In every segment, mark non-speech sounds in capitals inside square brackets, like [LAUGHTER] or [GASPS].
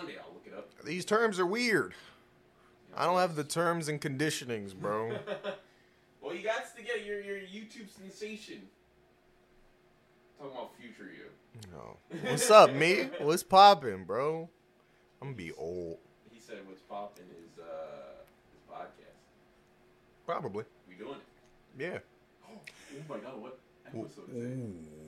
Monday. I'll look it up. These terms are weird. I don't have the terms and conditionings, bro. [LAUGHS] well, you got to get your your YouTube sensation. Talking about future you. No. What's up, me? What's poppin', bro? I'm gonna be old. He said what's popping is uh his podcast. Probably. We doing it. Yeah. [GASPS] Oh, my god, what episode is it?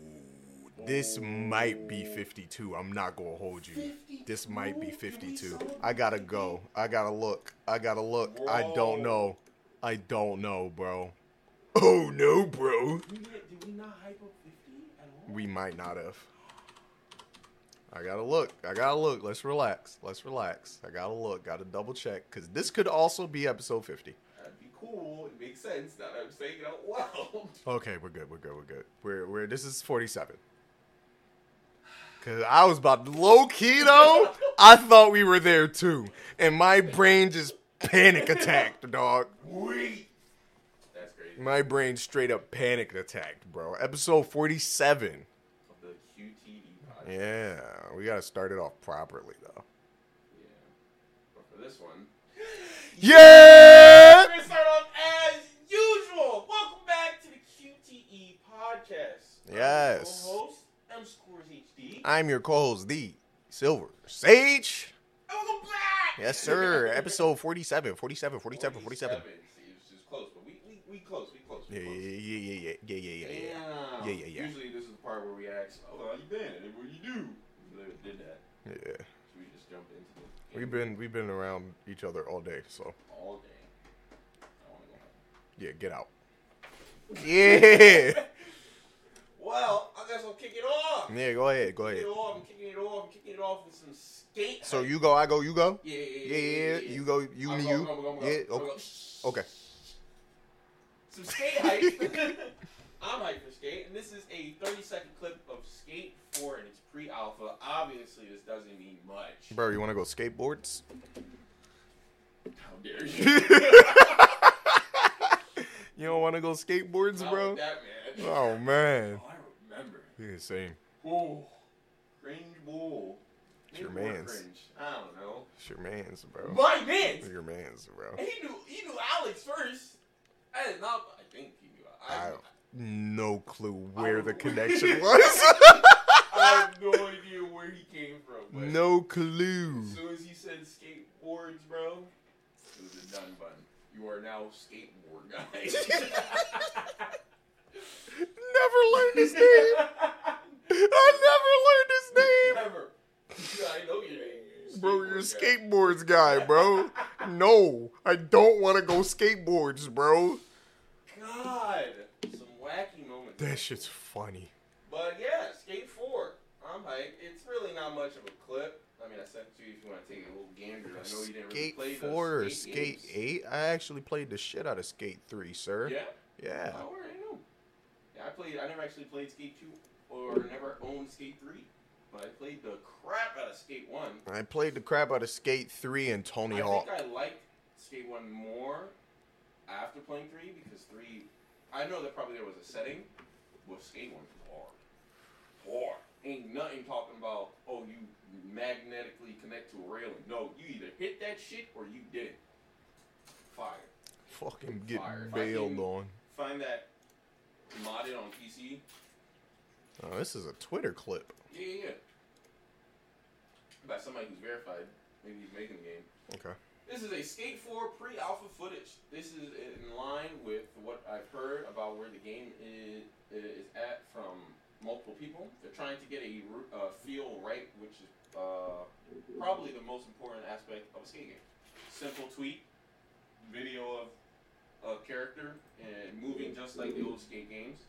This might be 52. I'm not gonna hold you. This might be 52. I gotta go. I gotta look. I gotta look. I don't know. I don't know, bro. Oh no, bro. Did we, not hype up 50 at all? We might not have. I gotta look. I gotta look. Let's relax. Let's relax. I gotta look. Gotta double check because this could also be episode 50. That'd be cool. It makes sense now that I'm saying it out loud. Okay, we're good. We're good. We're good. We're we're this is 47. Cause I was about to low key though. I thought we were there too, and my brain just panic attacked, dog. Wait. That's crazy. My brain straight up panic attacked, bro. Episode 47. Of the QTE podcast. Yeah, we gotta start it off properly though. Yeah. But for this one, Yeah. we're gonna start off as usual. Welcome back to the QTE podcast. I'm your Yes. Co-host M Scores HD. I'm your co-host, the Silver Sage. Oh, and welcome back. Yes, sir. Episode 47, 47, 47, 47. See, It's just close, but we we, we close. We close. We Yeah, close. yeah, yeah, yeah, yeah, yeah, yeah, yeah, yeah. Damn. Yeah, yeah, yeah. Usually this is the part where we ask, "Oh, how you been? And what you do?" We never did that. Yeah. So we just jumped into the. We've been we've been around each other all day, so all day. I want to go home. yeah, get out. [LAUGHS] Yeah. Well, I guess I'll kick it off. Yeah, go ahead, go ahead. it off. I'm kicking it off. I'm kicking it off with some skate. So you go, I go, you go. Yeah, yeah, Yeah, yeah, yeah. You go, you gonna you. Yeah, okay. Okay. Some skate hype. [LAUGHS] [LAUGHS] I'm hyped for skate, and this is a 30 second clip of Skate 4 and it's pre-alpha. Obviously, this doesn't mean much. Bro, you want to go skateboards? How dare you? [LAUGHS] You don't want to go skateboards, Not bro? that man. Oh man. Oh, Remember. Yeah, same. Whoa. Cringe bull. It's your mans. Cringe. I don't know. It's your man's, bro. My man's. Your man's, bro. And he knew he knew Alex first. I did not. I think he knew. I, I have no clue where the know. connection [LAUGHS] was. I have no idea where he came from. No clue. As soon as he said skateboards, bro, it was a done bun. You are now skateboard guy. [LAUGHS] [LAUGHS] Never learned his name. I never learned his name. Never. I know your name. You're Bro, you're a skateboards guy, bro. No, I don't want to go skateboards, bro. God, some wacky moments. That shit's funny. But yeah, Skate 4. I'm hyped. It's really not much of a clip. I mean, I sent it to you if you want to take a little gander. I know you didn't really Skate play 4 or Skate games. 8? I actually played the shit out of Skate 3, sir. Yeah. Yeah. I already know. Yeah, I played. I never actually played Skate 2 or never owned Skate 3. But I played the crap out of Skate 1. I played the crap out of Skate 3 and Tony I Hawk. think I liked Skate 1 more after playing 3 because 3. I know that probably there was a setting, but Skate 1 was hard. Hard. Ain't nothing talking about, oh, you magnetically connect to a railing. No, you either hit that shit or you didn't. Fire. Fucking get Fire. Bailed on. Find that modded on PC. Oh, this is a Twitter clip. Yeah, yeah, yeah. By somebody who's verified. Maybe he's making the game. Okay. This is a Skate 4 pre-alpha footage. This is in line with what I've heard about where the game is, is at from multiple people. They're trying to get a uh, feel right, which is uh, probably the most important aspect of a skate game. Simple tweet, video of a character and moving just like the old skate games.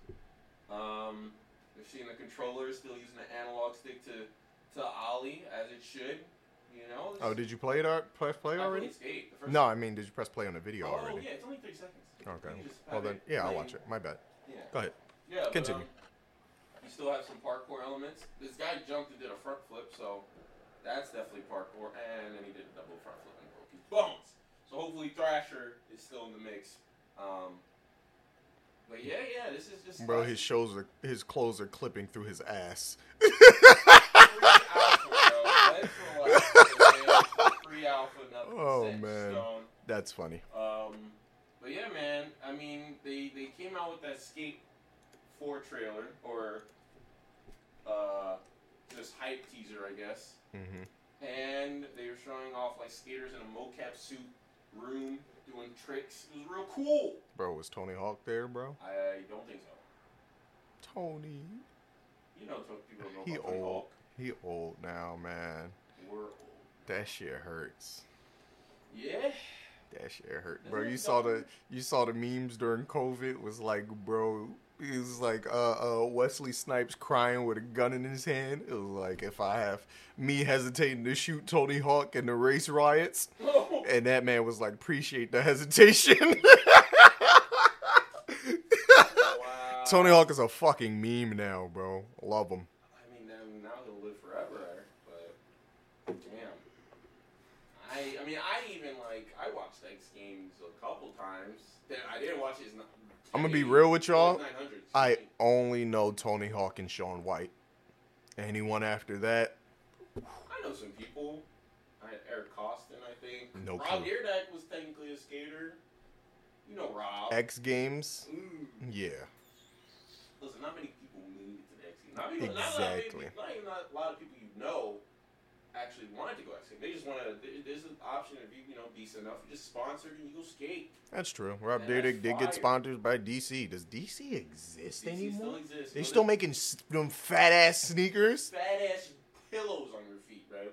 Um, they're seeing the controller still using the analog stick to to ollie as it should. You know. Oh, did you play it? al- Press play already? Skate, No, I mean, did you press play on the video Oh, already? yeah, it's only three seconds. Okay. Well then, yeah, I'll watch it. My bad. Yeah. Go ahead. Yeah. but, Continue. um, you still have some parkour elements. This guy jumped and did a front flip, so that's definitely parkour. And then he did a double front flip and broke his bones. So hopefully Thrasher is still in the mix. Um, but yeah, yeah, this is just Bro, his shows are his clothes are clipping through his ass. [LAUGHS] Free alpha, bro. Let's relax, okay? That's funny. Um, but yeah, man. I mean, they they came out with that Skate Four trailer or uh, just hype teaser, I guess. hmm And they were showing off like skaters in a mocap suit room doing tricks. It was real cool. Bro, was Tony Hawk there, bro? I uh, don't think so. Tony. You know, people don't know He about Tony old. Hawk. He old now, man. We're old. That shit hurts. Yeah. That shit hurt, bro. You saw the you saw the memes during COVID. Was like, bro, it was like uh, uh Wesley Snipes crying with a gun in his hand. It was like if I have me hesitating to shoot Tony Hawk in the race riots, [LAUGHS] and that man was like, appreciate the hesitation. [LAUGHS] wow. Tony Hawk is a fucking meme now, bro. Love him. I mean, now, he'll live forever, but damn. I, I mean, I even like I watched X Games a couple times. I didn't watch his. I'm gonna be real with y'all. I only know Tony Hawk and Shaun White. Anyone after that, I know some people. I had Eric Koston, I think. No Rob clue. Dyrdek was technically a skater. You know Rob. X Games, Ooh. yeah. Listen, not many people made to the X Games. Not, people, not, a lot of Exactly. people- not even not a lot of people you know actually wanted to go X. They just wanted. there- There's an option if you you know decent enough, you just sponsor and you go skate. That's true. Rob that's Dyrdek did get sponsored by DC. Does DC exist DC anymore? Still exists. They But still making s- them fat ass sneakers? fat ass pillows on your feet, bro.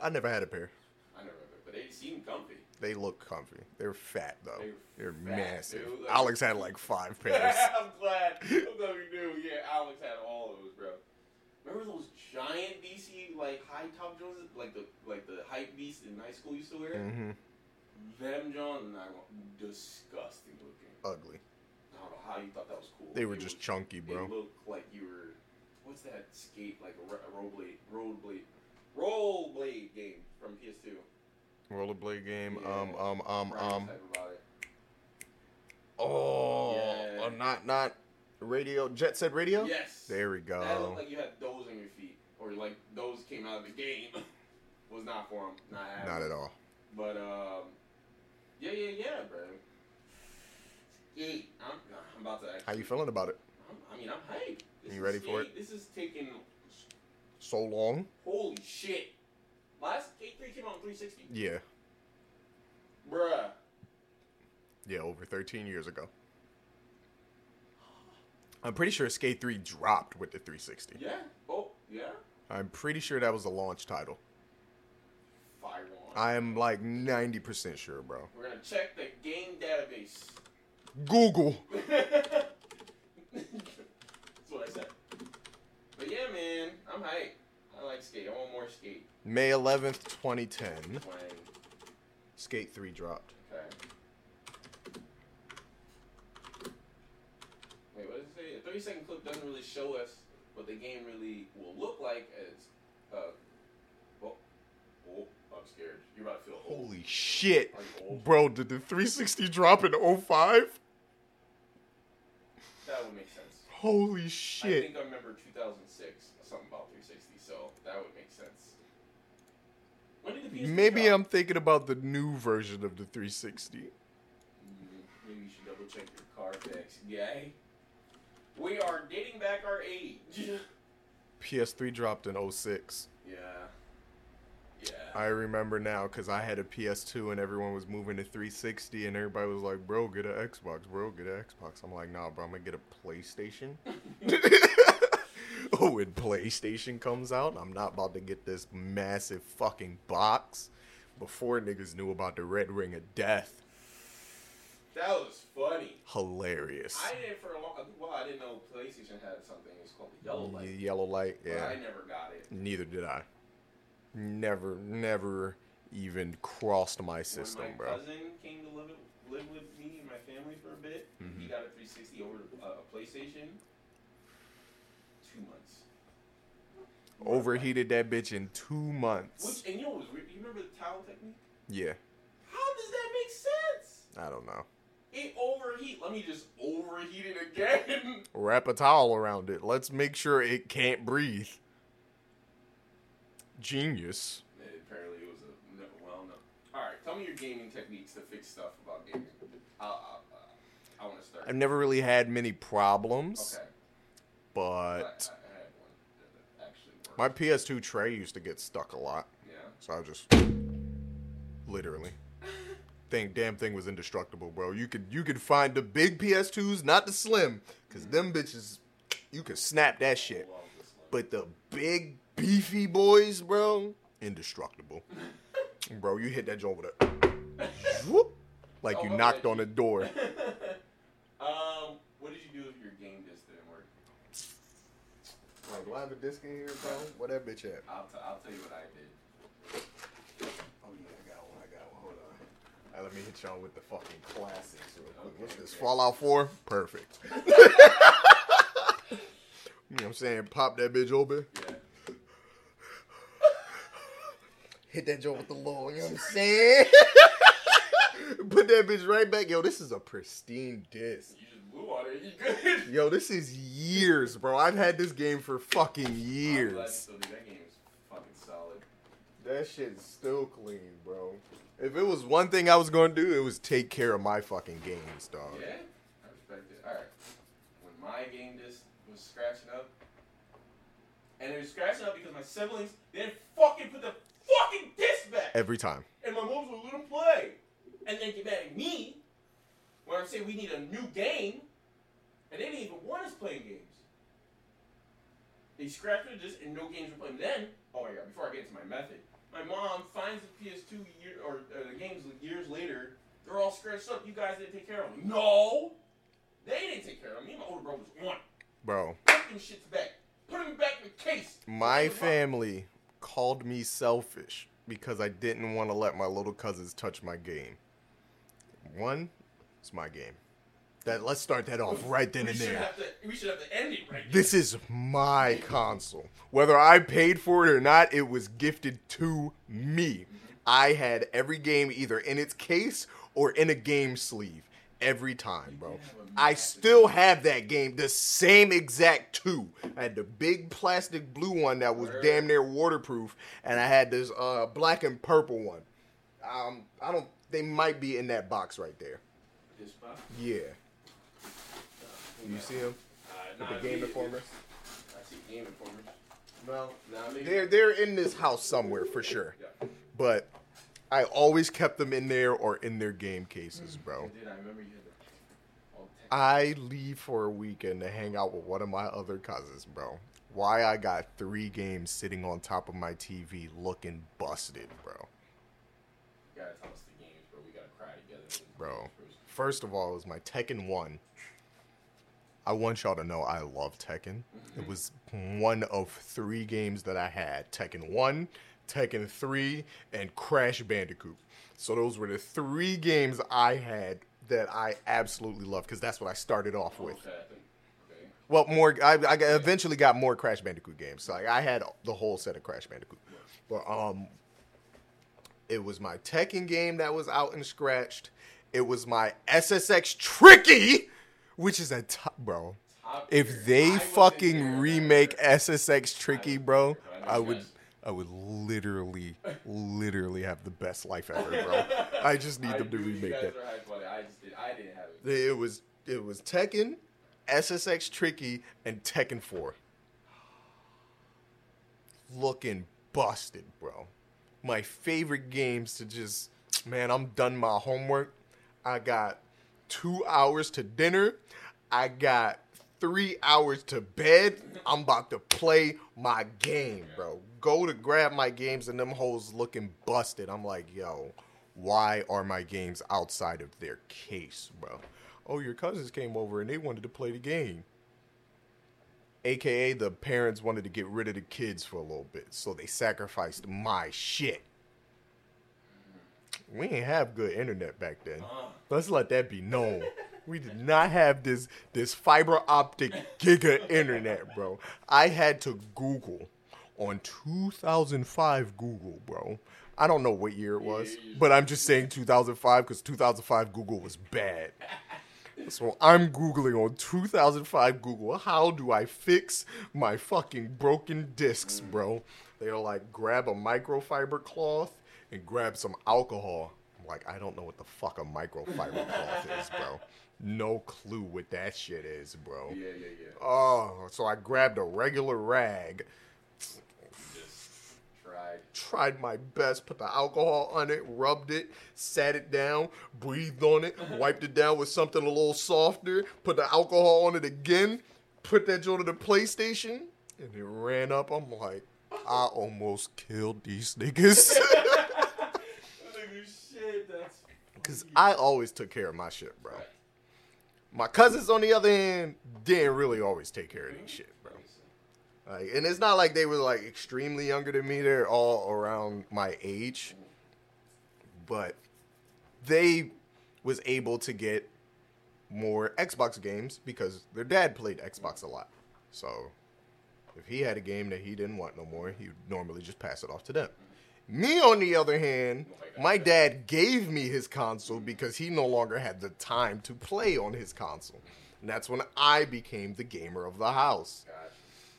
I never had a pair. I never, but they seem comfy. They look comfy. They're fat though. They're They're fat, massive. dude. Alex had like five [LAUGHS] pairs. I'm glad. I'm glad we knew. Yeah, Alex had all of those, bro. Remember those giant DC like high top Joneses, like the like the hype beast in high school used to wear? hmm Them John and I disgusting looking. Ugly. I don't know how you thought that was cool. They were It just was- chunky, bro. It looked like you were. What's that skate like a, ro- roll blade, roll blade game from PS2? Rollerblade game. Yeah. Um, um, um, um. Oh, Yeah. uh, not not radio. Jet Set Radio. Yes. There we go. That looked like you had those on your feet, or like those came out of the game. [LAUGHS] was not for him. Not, having Not at all. But um, yeah, yeah, yeah, bro. Skate. I'm, I'm about to. Actually, How you feeling about it? I'm, I mean, I'm hyped. This You ready for it? This is taking. So long. Holy shit! Last Skate Three came out in 360. Yeah. Bruh. Yeah, over 13 years ago. I'm pretty sure Skate 3 dropped with the 360. Yeah. Oh, yeah. I'm pretty sure that was the launch title. Fire one. I am like 90% sure, bro. We're gonna check the game database. Google. [LAUGHS] That's what I said. But yeah, man, I'm hyped. I like skate. I want more skate. May 11th, 2010. Playing. Skate 3 dropped. Okay. Wait, what does it say? A 30 second clip doesn't really show us what the game really will look like as. Uh, oh, oh, I'm scared. You're about to feel old. Holy shit. Are you old? Bro, did the 360 drop in 05? That would make sense. Holy shit. I think I remember 2006, something about 360, so that would make sense. When did the PS2 Maybe? I'm thinking about the new version of the 360. Mm, Maybe you should double check your Carfax, guy. We are dating back our age. PS3 dropped in 06. yeah. Yeah. I remember now because I had a PS2 and everyone was moving to 360 and everybody was like, bro, get an Xbox, bro, get an Xbox. I'm like, nah, bro, I'm going to get a PlayStation. oh, [LAUGHS] when PlayStation comes out, I'm not about to get this massive fucking box before niggas knew about the Red Ring of Death. That was funny. Hilarious. I didn't for a long. Well, I didn't know PlayStation had something. It's called the Yellow Light. Yellow light, but yeah. I never got it. Neither did I. Never, never even crossed my system, when my bro. cousin came to live, live with me and my family for a bit, he Mhm. got a 360 over uh, a PlayStation. Two months. Overheated that bitch in two months. Which and you know what was weird? You remember the towel technique? Yeah, How does that make sense? I don't know. It overheat. Let me just overheat it again. [LAUGHS] Wrap a towel around it. Let's make sure it can't breathe. Genius. Apparently, it was a no, well, no. All right, tell me your gaming techniques to fix stuff about gaming. I'll, I'll, uh, I want to start. I've never really had many problems, okay. I, I, but I had one that- that actually my PS2 tray used to get stuck a lot. yeah. So I just literally thing damn thing was indestructible, bro. You could you could find the big PS2s, not the slim, cause them bitches you could snap that shit. Love. But the big beefy boys, bro, indestructible. bro, you hit that joint with a whoop, like Oh, you knocked on a door. [LAUGHS] um, what did you do if your game disc didn't work? Like, do I have a disc in here, bro? Where that bitch at? I'll, t- I'll tell you what I did. Oh yeah, I got one. I got one. Hold on. All right, let me hit y'all with the fucking classics real quick. What's this? Fallout 4? Perfect. [LAUGHS] you know what I'm saying? Pop that bitch open. Yeah. Hit that joint with the low. You know what I'm saying? [LAUGHS] Put that bitch right back. Yo, this is a pristine disc. You just blew on it. Yo, this is years, bro. I've had this game for fucking I'm glad you years. That game is fucking solid. That shit's still clean, bro. If it was one thing I was gonna do, it was take care of my fucking games, dog. Yeah, I respect it. All right. When my game disc was scratching up, and it was scratching up because my siblings didn't fucking put the fucking disc back, Every time. and my moms would let them play, and then get mad at me when I'm saying we need a new game, and they didn't even want us playing games. They scratched the disc and no games were playing. Then, oh my god! Before I get into my method, my mom finds the PS2 year or uh, the games years later. They're all scratched up. You guys didn't take care of them. No, they didn't take care of them. Me and my older brother was on. Bro, Put them shits back. Put them back in the case. my Put 'em up. family called me selfish because I didn't want to let my little cousins touch my game. One, it's my game. That let's start that off right then we and there. To, we should have to end it right This is my console. Whether I paid for it or not, it was gifted to me. I had every game either in its case or in a game sleeve every time, bro. I still have that game, the same exact two. I had the big plastic blue one that was damn near waterproof, and I had this uh, black and purple one. Um, I don't. They might be in that box right there. This spot. Yeah. You see them? Uh, nah, the Game Informers? I see Game Informers. Well, Nah, maybe. They're they're in this house somewhere for sure. Yeah. But I always kept them in there or in their game cases, I bro. did. I remember you had the. Oh, I leave for a weekend to hang out with one of my other cousins, bro. Why I got three games sitting on top of my TV looking busted, bro. You gotta tell us the games, bro. We gotta cry together. Bro. First of all, it was my Tekken 1. I want y'all to know I love Tekken. It was one of three games that I had Tekken 1, Tekken 3, and Crash Bandicoot. So those were the three games I had that I absolutely loved because that's what I started off with. Okay, I think. Okay. Well, more. I, I eventually got more Crash Bandicoot games. So like, I had the whole set of Crash Bandicoot. But um, it was my Tekken game that was out and scratched. It was my SSX Tricky, which is a top, bro. If they fucking remake SSX Tricky, bro, I would. I would literally, literally have the best life ever, bro. I just need [LAUGHS] I them to remake that. were hyped on it. I just did. I didn't have it. It was it was Tekken, SSX Tricky, and Tekken 4. Looking busted, bro. My favorite games to just man, I'm done my homework. I got two hours to dinner. I got three hours to bed. I'm about to play my game, bro. Go to grab my games and them hoes looking busted. I'm like, yo, why are my games outside of their case, bro? Oh, your cousins came over and they wanted to play the game. AKA the parents wanted to get rid of the kids for a little bit, so they sacrificed my shit. We ain't have good internet back then. Uh, Let's let that be known. We did not have this this fiber optic giga internet, bro. I had to Google on 2005 Google, bro. I don't know what year it was, but I'm just saying 2005 because 2005 Google was bad. So I'm Googling on 2005 Google, how do I fix my fucking broken discs, bro? They're like, grab a microfiber cloth and grab some alcohol. I'm like I don't know what the fuck a microfiber [LAUGHS] cloth is, bro. No clue what that shit is, bro. Yeah, yeah, yeah. Oh, so I grabbed a regular rag, tried. tried my best, put the alcohol on it, rubbed it, sat it down, breathed on it, [LAUGHS] wiped it down with something a little softer, put the alcohol on it again, put that joint on the PlayStation, and it ran up. I'm like, I almost killed these niggas. [LAUGHS] Holy shit, Because I always took care of my shit, bro. My cousins, on the other hand, didn't really always take care of these shit, bro. Like, and it's not like they were like extremely younger than me. They're all around my age, but they was able to get more Xbox games because their dad played Xbox a lot. So if he had a game that he didn't want no more, he would normally just pass it off to them. Me, on the other hand, my dad gave me his console because he no longer had the time to play on his console. And that's when I became the gamer of the house.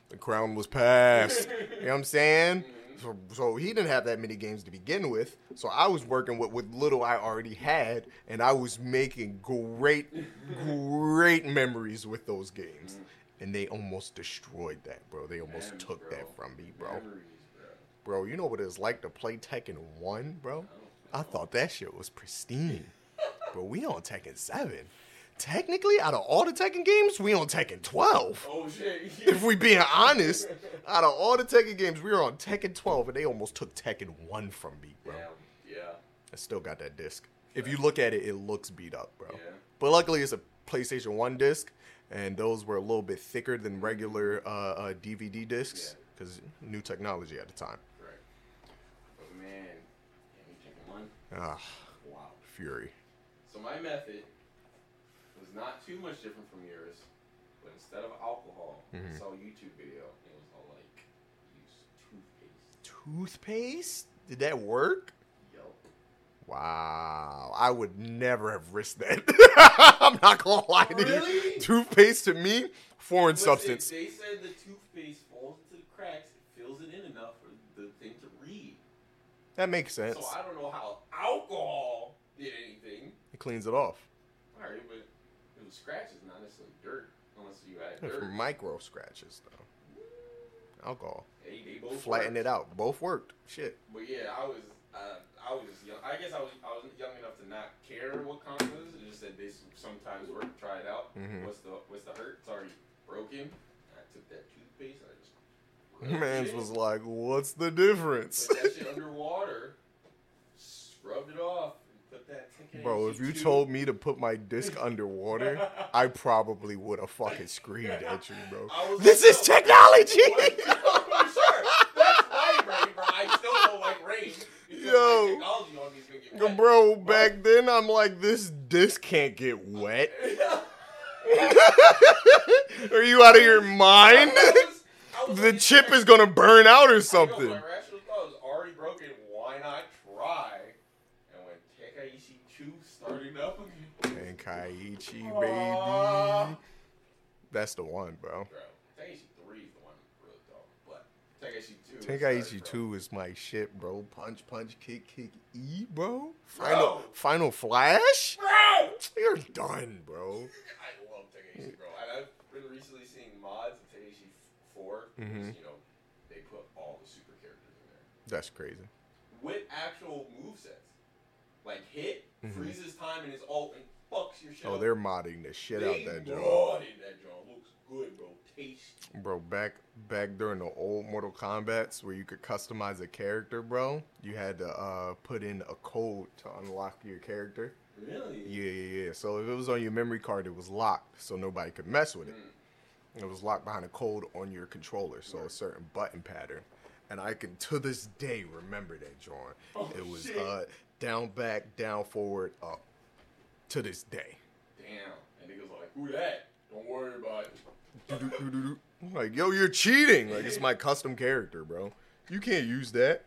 The crown was passed. you know what I'm saying? So, so he didn't have that many games to begin with. So I was working with what little I already had, and I was making great, great memories with those games. And they almost destroyed that, bro. They almost Memories, took bro. that from me, bro. Memories, bro. You know what it's like to play Tekken 1, bro? I thought that shit was pristine. But we on Tekken 7. Technically, out of all the Tekken games, we on Tekken 12. Oh shit. If we being honest, out of all the Tekken games, we were on Tekken 12, and they almost took Tekken 1 from me, bro. Damn. Yeah. I still got that disc. If you look at it, it looks beat up, bro. Yeah. But luckily, it's a PlayStation 1 disc, and those were a little bit thicker than regular uh, uh, DVD discs, because new technology at the time. Right. But man, yeah, me Ah, Wow. Fury. So my method was not too much different from yours, but instead of alcohol, Mhm. I saw a YouTube video. And it was all like use toothpaste. Toothpaste? Did that work? Yup. Wow. I would never have risked that. [LAUGHS] I'm not gonna lie to Really? you. Toothpaste to me, foreign Listen, substance. They said the toothpaste falls into the cracks, it fills it in enough for the thing to read. That makes sense. So I don't know how alcohol did anything. It cleans it off. Alright, but it was scratches, not necessarily dirt, unless you Yeah, dirt. Micro scratches, though. Alcohol. Hey, they both Flatten worked. it out. Both worked. Shit. But yeah, I was uh, I was just young. I guess I was I was young enough to not care what console it just said this sometimes work. Try it out. Mhm. What's the what's the hurt? It's already broken. I took that toothpaste. I just Mans was like, what's the difference? put that shit [LAUGHS] underwater, it off, and put that. ticket Bro, if you told me to put my disc [LAUGHS] underwater, I probably would have fucking screamed at you, bro. This like, is no. technology! What? [LAUGHS] sure, that's right, Ray, bro. I still don't like rain. Yo. my technology on these wet. Bro, back then I'm like, this disc can't get wet. [LAUGHS] Are you out of your mind? Was- The chip is gonna burn out or something. my rational thought was already broken. Why not try? And when Tekaishi 2 started up again, Tenkaichi, Aw. baby. That's the one, bro. bro, Tekaishi 3 is the one real dumb, but Tekaishi 2. is Tenkaichi 2 is my shit, bro. Punch, punch, kick, kick, E, bro. Final, Bro. final flash? Bro! You're done, bro. [LAUGHS] I love Tekaishi, bro. And I've been recently seeing mods of Tekaishi 4. because, Mhm. You know, they put all the super characters in there. That's crazy. With actual movesets. Like hit, Mhm. freezes time, and his and fucks your shit Oh, up. they're modding the shit out They that joint. modded that joint. Looks good, bro. Tasty. Bro, back back during the old Mortal Kombat's where you could customize a character, bro, you had to uh, put in a code to unlock your character. Really? Yeah, yeah, yeah. So if it was on your memory card, it was locked, so nobody could mess with it. Mm. It was locked behind a code on your controller, so a certain button pattern. And I can to this day remember that joint. Oh, it was shit. uh, down, back, down, forward, up. To this day. Damn. And niggas like, who that? Don't worry about it. Like, yo, you're cheating. Like, it's my custom character, bro. You can't use that.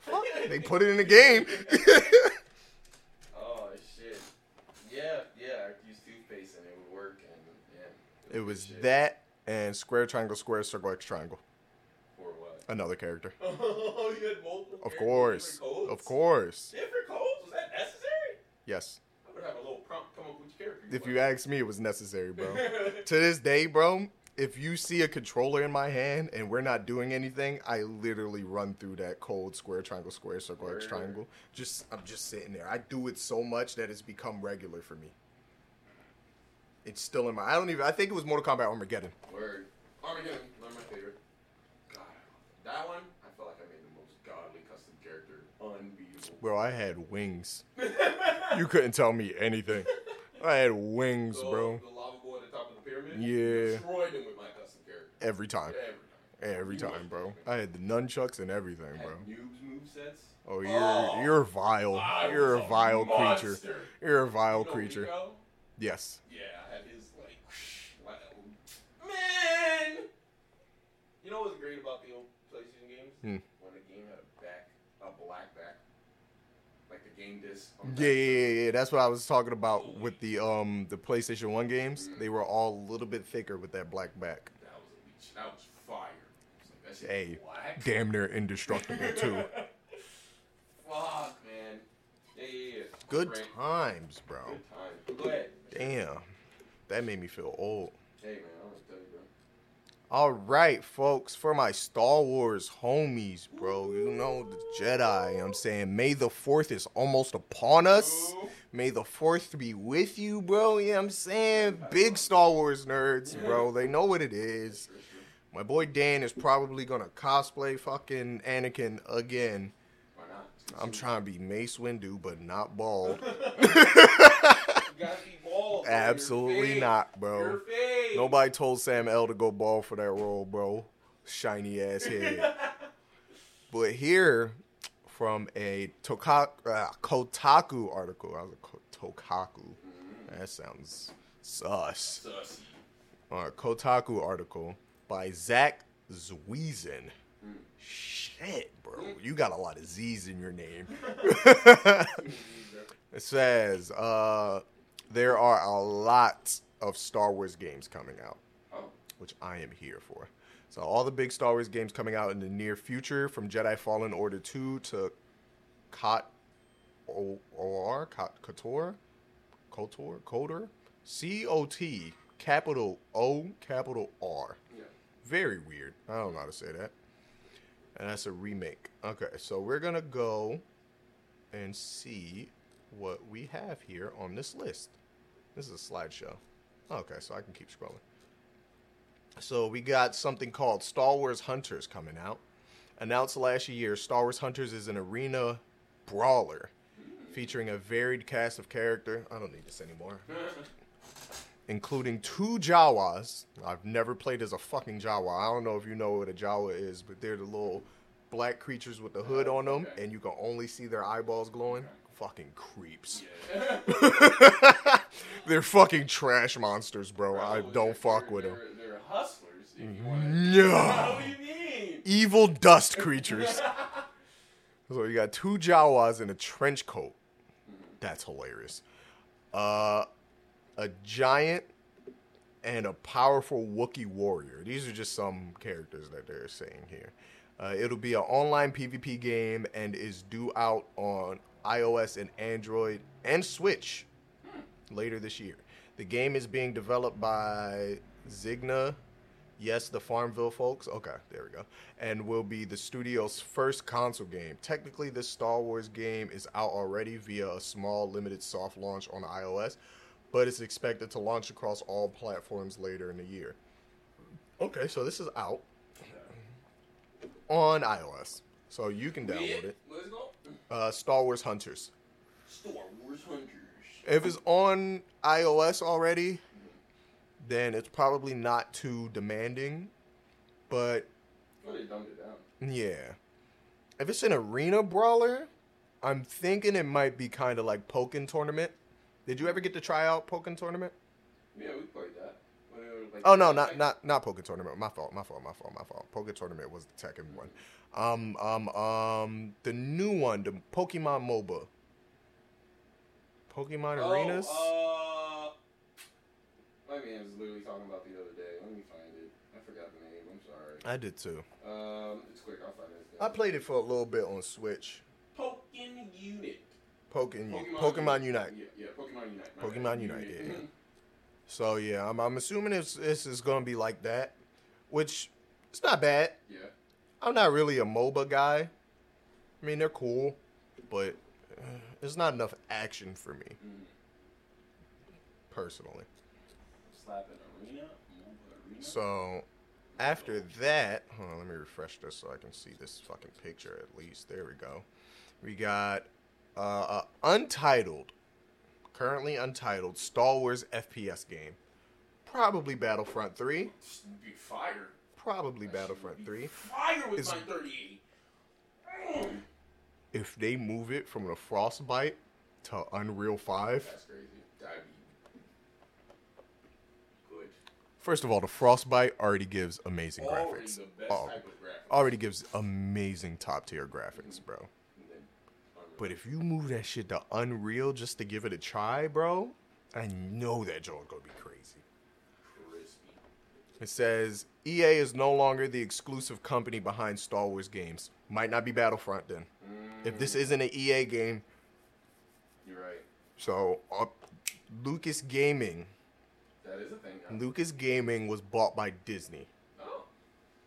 Fuck, they put it in the game. Oh shit. Yeah, yeah. I used toothpaste and it would work, and yeah. it was shit. that and square, triangle, square, circle, X, triangle. For what? Another character. [LAUGHS] You had multiple. Of course. Of course. Different codes? Was that necessary? Yes. I would have a little prompt come up with your character. If you ask me, it was necessary, bro. [LAUGHS] to this day, bro, if you see a controller in my hand and we're not doing anything, I literally run through that cold square, triangle, square, circle, X, triangle. Just I'm just sitting there. I do it so much that it's become regular for me. It's still in my. I don't even. I think it was Mortal Kombat Armageddon. Word. Armageddon, one of my favorite. God, that one, I felt like I made the most godly custom character. Unbeatable. Bro, I had wings. you couldn't tell me anything. I had wings, So, bro. The lava boy at the top of the pyramid. Yeah. Destroyed him with my custom character. Every time. Every time. Every time, bro. I had the nunchucks and everything, bro. noobs. Oh, you're Oh, you're vile. I You're a vile creature. You're a vile You know creature. Yes. Yeah, I had his like, [SNIFFS] wow. man. You know what's great about the old PlayStation games? Hmm. When the game had a back, black back, like the game disc. on Yeah, yeah, yeah, yeah. That's what I was talking about with the um the PlayStation One games. Mm. They were all a little bit thicker with that black back. That was a leech. That was fire. It's like, Hey, black. damn near indestructible too. [LAUGHS] Fuck, man. Yeah, yeah, yeah. Good times, bro. Good time. But Go ahead. Damn, that made me feel old. Hey, man, I want to tell you, bro. All right, folks, for my Star Wars homies, bro, you know the Jedi. I'm saying May the 4th is almost upon us. May the 4th be with you, bro. You know what I'm saying? Big Star Wars nerds, bro. They know what it is. My boy Dan is probably going to cosplay fucking Anakin again. Why not? I'm trying to be Mace Windu, but not bald. [LAUGHS] Absolutely not, bro. Nobody told Sam L to go ball for that role, bro. Shiny ass [LAUGHS] head. but here, from a Toka- uh, Kotaku article, I was a Tokaku. That sounds sus. Sussy. Uh, Kotaku article by Zack Zwiezen. Shit, bro. You got a lot of Z's in your name. [LAUGHS] [LAUGHS] It says uh, there are a lot of Star Wars games coming out, Oh, which I am here for. So all the big Star Wars games coming out in the near future, from Jedi Fallen Order 2 to Cot O R Cot Kotor, Kotor, Coder, C O T, capital O, capital R. yeah. Very weird. I don't know how to say that. And that's a remake. Okay, so we're gonna go and see what we have here on this list. This is a slideshow. Okay, so I can keep scrolling. So we got something called Star Wars Hunters coming out. Announced last year, Star Wars Hunters is an arena brawler featuring a varied cast of character. I don't need this anymore [LAUGHS] including two Jawas. I've never played as a fucking Jawa. I don't know if you know what a Jawa is, but they're the little black creatures with the hood on them, Okay. and you can only see their eyeballs glowing. Fucking creeps. Yeah. [LAUGHS] [LAUGHS] they're fucking trash monsters, bro. I don't fuck with them. They're hustlers. If you No. What do you mean? Evil dust [LAUGHS] creatures. so you got two Jawas in a trench coat. That's hilarious. Uh, a giant and a powerful Wookiee warrior. These are just some characters that they're saying here. Uh, it'll be an online PvP game and is due out on iOS and Android and Switch later this year. The game is being developed by Zynga, yes, the Farmville folks. Okay, there we go. And will be the studio's first console game. Technically, this Star Wars game is out already via a small limited soft launch on iOS, but it's expected to launch across all platforms later in the year. Okay, so this is out on iOS. So you can download it. Let's go. Uh, Star Wars Hunters. Star Wars Hunters. If it's on iOS already, then it's probably not too demanding. But Oh, they dumbed it down. yeah, if it's an arena brawler, I'm thinking it might be kind of like Pokken Tournament. Did you ever get to try out Pokken Tournament? Yeah, we played that. When it was like- Oh no, not not not Pokken Tournament. My fault. My fault. My fault. My fault. Pokken Tournament was the Tekken one. Um um um the new one, the Pokemon MOBA. Pokemon Oh, Arenas. Uh, my man was literally talking about the other day. Let me find it. I forgot the name. I'm sorry. I did too. Um, it's quick. I'll find it. I played it for a little bit on Switch. Pokken Unit. Pokemon, Pokemon, Pokemon Unite. Yeah, yeah, Pokemon Unite. Pokemon. Unite, yeah. Mhm. So yeah, I'm, I'm assuming it's, this is gonna be like that, which it's not bad. Yeah. I'm not really a MOBA guy. I mean, they're cool, but uh, there's not enough action for me Mm. personally. Slap an arena. Arena. So after that, hold on, let me refresh this so I can see this fucking picture at least. There we go. We got uh, a untitled, currently untitled Star Wars FPS game. Probably Battlefront 3. Be fire. Probably That Battlefront be 3. Fire with Is- my 38. If they move it from the Frostbite to Unreal 5, That's crazy. That'd be good. first of all, the Frostbite already gives amazing Already graphics. Oh, graphics. already gives amazing top tier graphics, mm-hmm. bro. And then But if you move that shit to Unreal just to give it a try, bro, I know that joint gonna be crazy. crispy. It says EA is no longer the exclusive company behind Star Wars games. Might not be Battlefront then. If this isn't an EA game, You're right. so uh, Lucas Gaming, That is a thing. Now. Lucas Gaming was bought by Disney. Oh.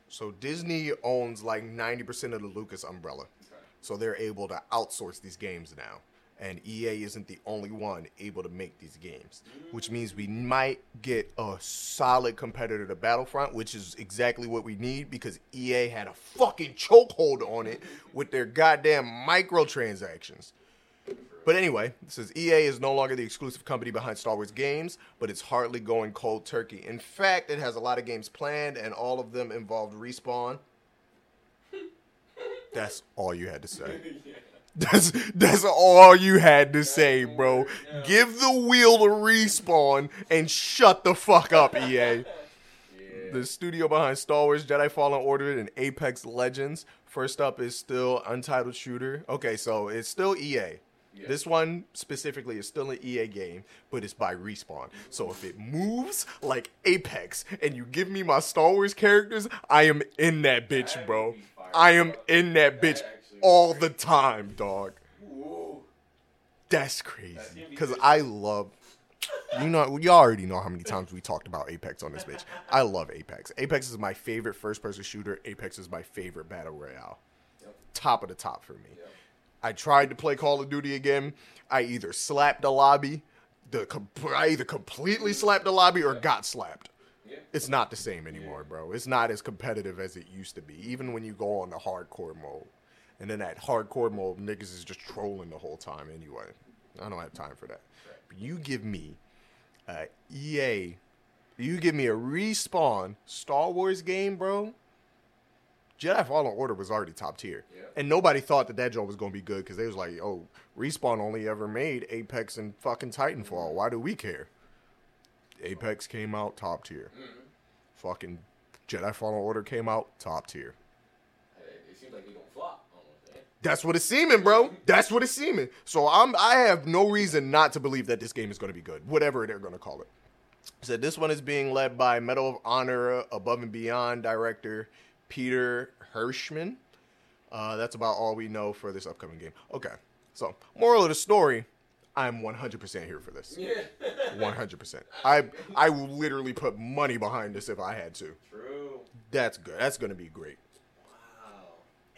So Disney owns like 90% of the Lucas umbrella. Okay. So they're able to outsource these games now. And EA isn't the only one able to make these games, which means we might get a solid competitor to Battlefront, which is exactly what we need because EA had a fucking chokehold on it with their goddamn microtransactions. But anyway, it says EA is no longer the exclusive company behind Star Wars games, but it's hardly going cold turkey. In fact, it has a lot of games planned, and all of them involved respawn. That's all you had to say. [LAUGHS] yeah. That's that's all you had to say, bro. Give the wheel to respawn and shut the fuck up, EA. [LAUGHS] Yeah. The studio behind Star Wars Jedi Fallen Order and Apex Legends. First up is still Untitled Shooter. Okay, so it's still EA. Yeah. This one specifically is still an EA game, but it's by Respawn. So if it moves like Apex and you give me my Star Wars characters, I am in that bitch, bro. would be fire, I am in that bitch all the time, dog. That's crazy. Cause. I love. You know, you already know how many times we talked about Apex on this bitch. I love Apex. Apex is my favorite first-person shooter. Apex is my favorite battle royale. Yep. Top of the top for me. Yep. I tried to play Call of Duty again. I either slapped the lobby, the I either completely slapped the lobby or got slapped. Yeah. It's not the same anymore, bro. It's not as competitive as it used to be, even when you go on the hardcore mode. And then that hardcore mode, niggas is just trolling the whole time anyway. I don't have time for that. But you give me a EA, you give me a respawn Star Wars game, bro. Jedi Fallen Order was already top tier. Yeah. And nobody thought that that joint was going to be good because they was like, oh, Respawn only ever made Apex and fucking Titanfall. Why do we care? Apex came out top tier. Mm-hmm. Fucking Jedi Fallen Order came out top tier. Hey, it seems like they gonna flop almost. Eh? That's what it's seeming, bro. That's what it's seeming. So I'm I have no reason not to believe that this game is going to be good, whatever they're going to call it. So this one is being led by Medal of Honor Above and Beyond director Peter Hirschmann. Uh, that's about all we know for this upcoming game. Okay, so moral of the story: I'm 100% here for this. Yeah. [LAUGHS] 100%. I I will literally put money behind this if I had to. True. That's good. That's going to be great.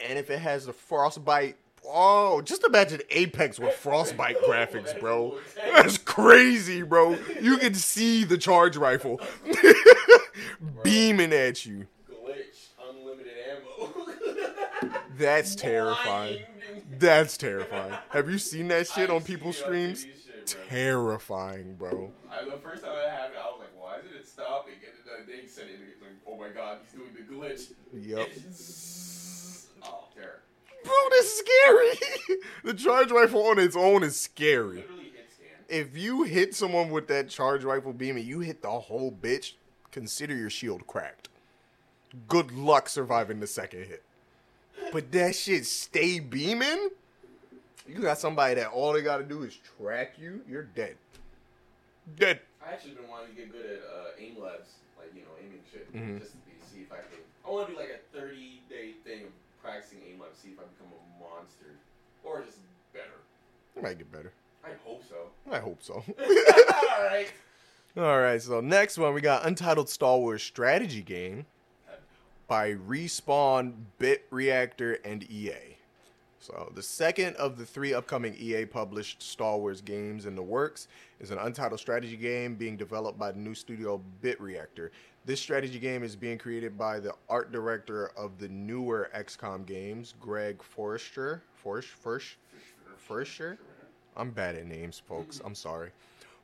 And if it has the frostbite, oh, just imagine Apex with frostbite graphics, bro. That's crazy, bro. You can see the charge rifle [LAUGHS] beaming at you. Glitch. Unlimited ammo. [LAUGHS] That's terrifying. That's terrifying. Have you seen that shit on people's seen it on streams? TV shit, bro. Terrifying, bro. I, the first time I had it happened, I was like, why isn't it stopping? And then they said it, like, oh my god, he's doing the glitch. Yep. [LAUGHS] Bro, this is scary. [LAUGHS] the charge rifle on its own is scary. Literally hit scan. If you hit someone with that charge rifle beam and you hit the whole bitch, consider your shield cracked. Good luck surviving the second hit. But that shit stay beaming? You got somebody that all they gotta do is track you, you're dead. Dead. I actually been wanting to get good at uh, aim labs, like you know, aiming shit, Mhm. just to see if I can. I want to do like a 30 day thing of practicing aim labs, see if I become a monster or just better. It might get better. I hope so. I hope so. [LAUGHS] All right. All right, so next one we got Untitled Star Wars strategy game by Respawn, Bit Reactor, and EA. So the second of the three upcoming EA published Star Wars games in the works is an untitled strategy game being developed by the new studio Bit Reactor. This strategy game is being created by the art director of the newer XCOM games, Greg Forrester. Forsh, Forsh, Forrester? I'm bad at names, folks. I'm sorry.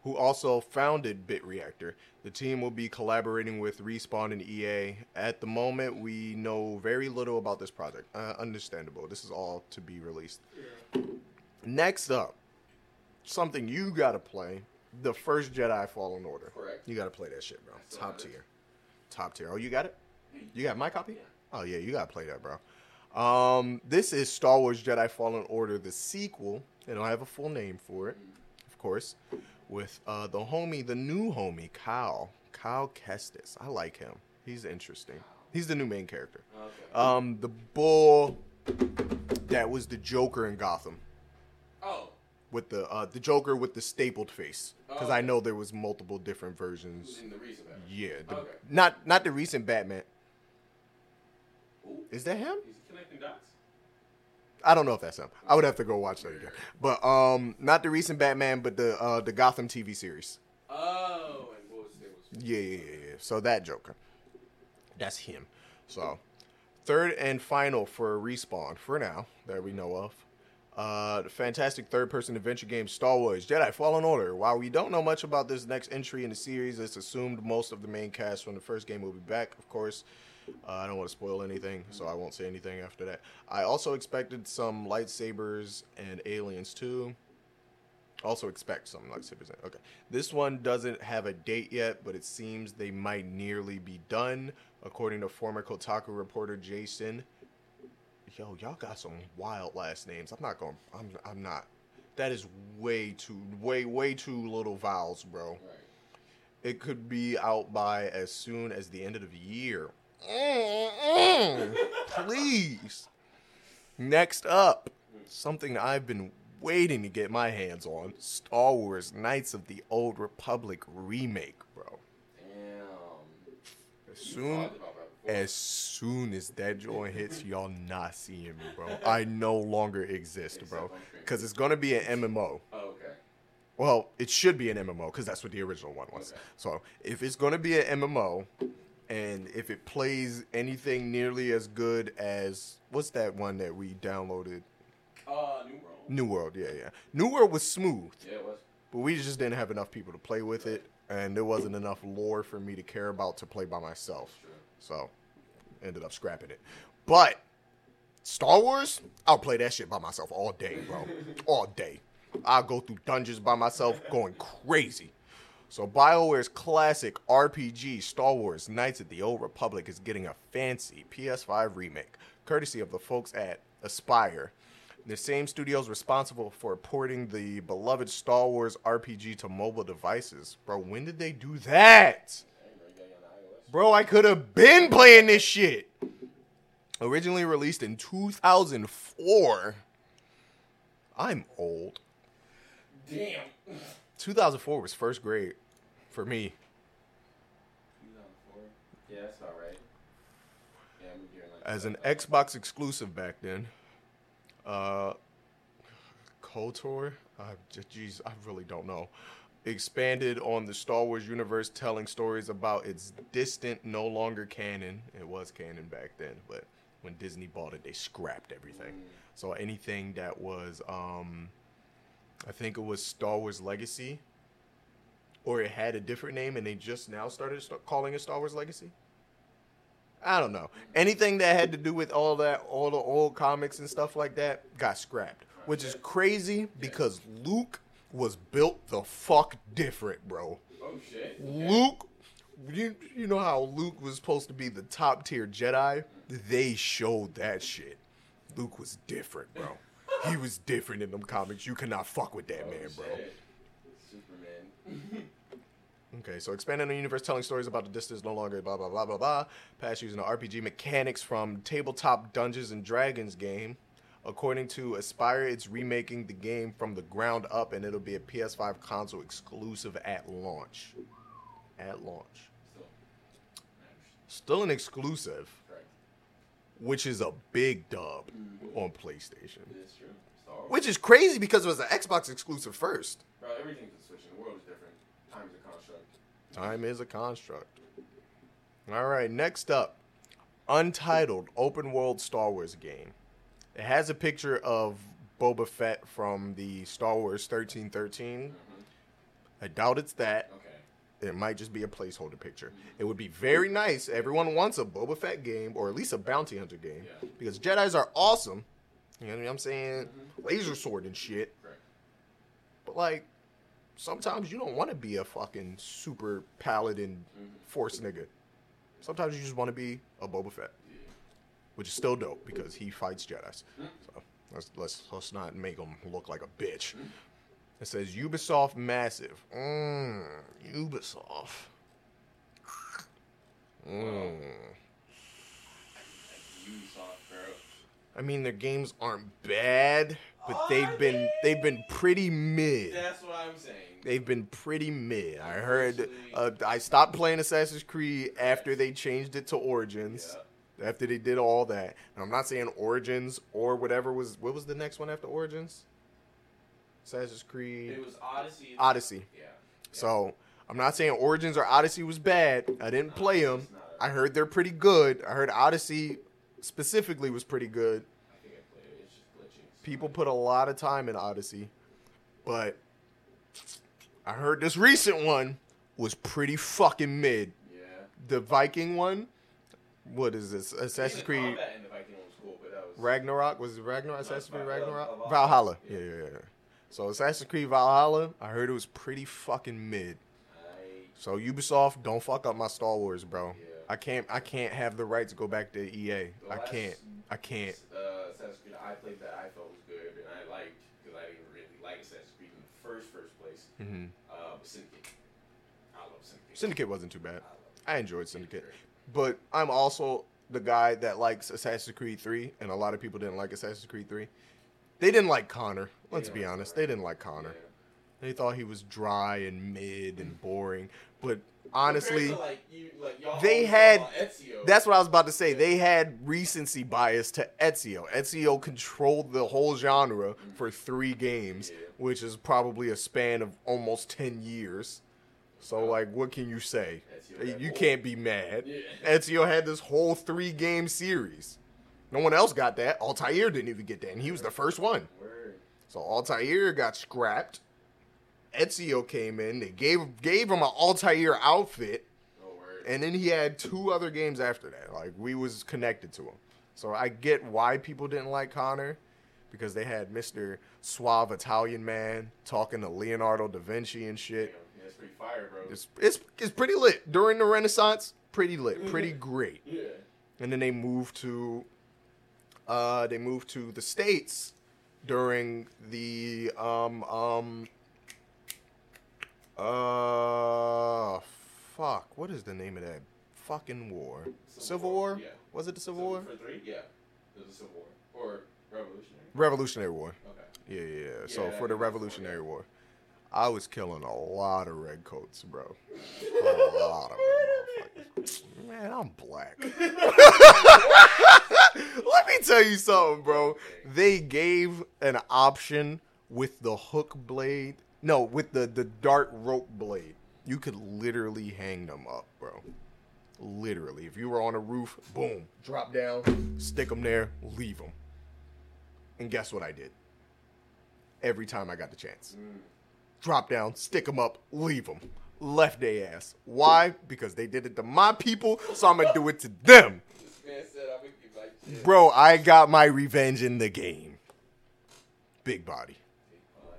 Who also founded Bit Reactor. The team will be collaborating with Respawn and EA. At the moment, we know very little about this project. Uh, understandable. This is all to be released. Next up, something you gotta play: the first Jedi Fallen Order. Correct. You gotta play that shit, bro. Top tier. Top tier. Oh, you got it? You got my copy? Oh yeah, you gotta play that, bro. Um, this is Star Wars Jedi Fallen Order, the sequel. They don't have a full name for it, of course. With uh, the homie, the new homie, Kyle, Kyle Kestis. I like him. He's interesting. He's the new main character. Okay. Um, the bull that was the Joker in Gotham oh. With the uh, the Joker with the stapled face. Because Oh, I know there was multiple different versions. In the recent episode. Yeah, the, Okay. not not the recent Batman. Ooh. Is that him? He's connecting dots. I don't know if that's him. I would have to go watch that again. But um, not the recent Batman, but the uh, the Gotham TV series. Oh, and what was it? Yeah, yeah, yeah, yeah. So that Joker, that's him. So third and final for respawn for now that we know of. Uh, fantastic third-person adventure game Star Wars Jedi Fallen Order. While we don't know much about this next entry in the series, it's assumed most of the main cast from the first game will be back. Of course, uh, I don't want to spoil anything, so I won't say anything after that. I also expected some lightsabers and aliens too. Also expect some lightsabers. Okay, this one doesn't have a date yet, but it seems they might nearly be done, according to former Kotaku reporter Jason. Yo, y'all got some wild last names. I'm not going. I'm. I'm not. That is way too, way, way too little vowels, bro. right. It could be out by as soon as the end of the year. [LAUGHS] Please. Next up, something I've been waiting to get my hands on Star Wars Knights of the Old Republic remake, bro. Damn. As soon talked about that before. as soon as that joint hits, y'all not seeing me, bro. I no longer exist, bro. Except on stream. Because it's going to be an MMO. Oh, okay. Well, it should be an MMO because that's what the original one was. Okay. So if it's going to be an MMO, and if it plays anything nearly as good as what's that one that we downloaded? Uh, New World. New World, yeah, yeah. New World was smooth, Yeah, it was. but we just didn't have enough people to play with it, and there wasn't enough lore for me to care about to play by myself. True. So ended up scrapping it. But Star Wars, I'll play that shit by myself all day, bro. all day. I'll go through dungeons by myself going crazy. So BioWare's classic RPG Star Wars Knights of the Old Republic is getting a fancy PS5 remake, courtesy of the folks at Aspyr. The same studios responsible for porting the beloved Star Wars RPG to mobile devices. Bro, when did they do that? Hey, bro, you got you on the iOS. Bro, I could have been playing this shit. Originally released in 2004. I'm old. Damn. 2004 was first grade for me. 2004. Yeah, that's about right. Yeah, I'm here like As an Xbox exclusive back then. Uh KOTOR? Uh, jeez, I really don't know. Expanded on the Star Wars universe, telling stories about its distant, no longer canon. It was canon back then, but when Disney bought it, they scrapped everything. So anything that was, um, I think it was Star Wars Legacy, or it had a different name, and they just now started st- calling it Star Wars Legacy. I don't know. Anything that had to do with all that, all the old comics and stuff like that, got scrapped. Which is crazy because Luke was built the fuck different, bro. Oh shit. Luke, you you know how Luke was supposed to be the top tier Jedi? They showed that shit. Luke was different, bro. He was different in them comics. You cannot fuck with that Oh, man, bro. shit. Superman. [LAUGHS] Okay, so expanding the universe, telling stories about the distance, no longer blah blah blah blah blah. Past using the RPG mechanics from tabletop Dungeons and Dragons game. According to Aspyr, it's remaking the game from the ground up, and it'll be a PS5 console exclusive at launch. At launch, Still an exclusive, which is a big dub on PlayStation. It is true. Star Wars. Which is crazy because it was an Xbox exclusive first. Bro, everything's a switch. The world is different. A construct. Time is a construct. All right, next up Untitled open world Star Wars game. It has a picture of Boba Fett from the Star Wars 1313. I doubt it's that. Okay. It might just be a placeholder picture. It would be very nice. Everyone wants a Boba Fett game or at least a bounty hunter game Yeah. because Jedi's are awesome. You know what I'm saying? Mm-hmm. Laser sword and shit. Correct. But like, sometimes you don't want to be a fucking super paladin mm-hmm. force nigga. Sometimes you just want to be a Boba Fett. Which is still dope because he fights Jedi's. So let's let's let's not make him look like a bitch. It says Ubisoft Massive. Mmm, Ubisoft. Mmm. Ubisoft, bro. I mean, their games aren't bad, but they've been they've been pretty mid. That's what I'm saying. They've been pretty mid. I heard. Uh, I stopped playing Assassin's Creed after they changed it to Origins. After they did all that, and I'm not saying Origins or whatever was. What was the next one after Origins? Assassin's Creed It was Odyssey. Odyssey. Yeah. So I'm not saying Origins or Odyssey was bad. I didn't play them. I heard they're pretty good. I heard Odyssey specifically was pretty good. I think I played it. It's just glitching. People put a lot of time in Odyssey, but I heard this recent one was pretty fucking mid. Yeah. The Viking one, what is this? Assassin's Creed in the was cool, but that was. Ragnarok was it Ragnarok? Assassin's Creed Ragnarok, Valhalla. Valhalla. Yeah. Yeah, yeah, yeah. So Assassin's Creed Valhalla, I heard it was pretty fucking mid. So Ubisoft, don't fuck up my Star Wars, bro. Yeah. I can't. I can't have the right to go back to EA. the I can't. I can't. Uh, Assassin's Creed I played that I felt was good and I liked because I didn't really like Assassin's Creed in the first first place. Mm-hmm. Uh, Syndicate. I love Syndicate. Syndicate wasn't too bad. I. I enjoyed Syndicate. But I'm also the guy that likes Assassin's Creed 3, and a lot of people didn't like Assassin's Creed 3. They didn't like Connor. Let's didn't be honest. Connor. They didn't like Connor. Yeah. They thought he was dry and mid and boring. But honestly, to, like, you, like, they had. Ezio. That's what I was about to say. They had recency bias to Ezio. Ezio controlled the whole genre for three games, Yeah. which is probably a span of almost 10 years. So, like, what can you say? Ezio You can't be mad. Yeah. Ezio had this whole three game series. No one else got that. Altair didn't even get that, and he was the first one. So Altair got scrapped. Ezio came in. They gave gave him an Altair outfit. Oh. And then he had two other games after that. Like we was connected to him. So I get why people didn't like Connor because they had Mr. Suave Italian man talking to Leonardo da Vinci and shit. Fire, bro. It's it's it's pretty lit during the Renaissance. Pretty lit, pretty great. yeah. And then they moved to uh they moved to the states during the um um uh fuck what is the name of that fucking war civil war Yeah. was it the civil war For three? Yeah. It was a Civil War. Or Revolutionary. revolutionary war Okay. yeah yeah, yeah. so Yeah, for the revolutionary what- war i was killing a lot of redcoats bro a lot of them man i'm black [LAUGHS] Let me tell you something, bro. They gave an option with the hook blade. No, with the the dart rope blade. You could literally hang them up, bro. Literally. If you were on a roof, boom, drop down, stick them there, leave them. And guess what I did? Every time I got the chance. Drop down, stick them up, leave them. Left their ass. Why? Because they did it to my people, so I'm gonna do it to them. This man said I would give like shit. Bro, I got my revenge in the game. Big body.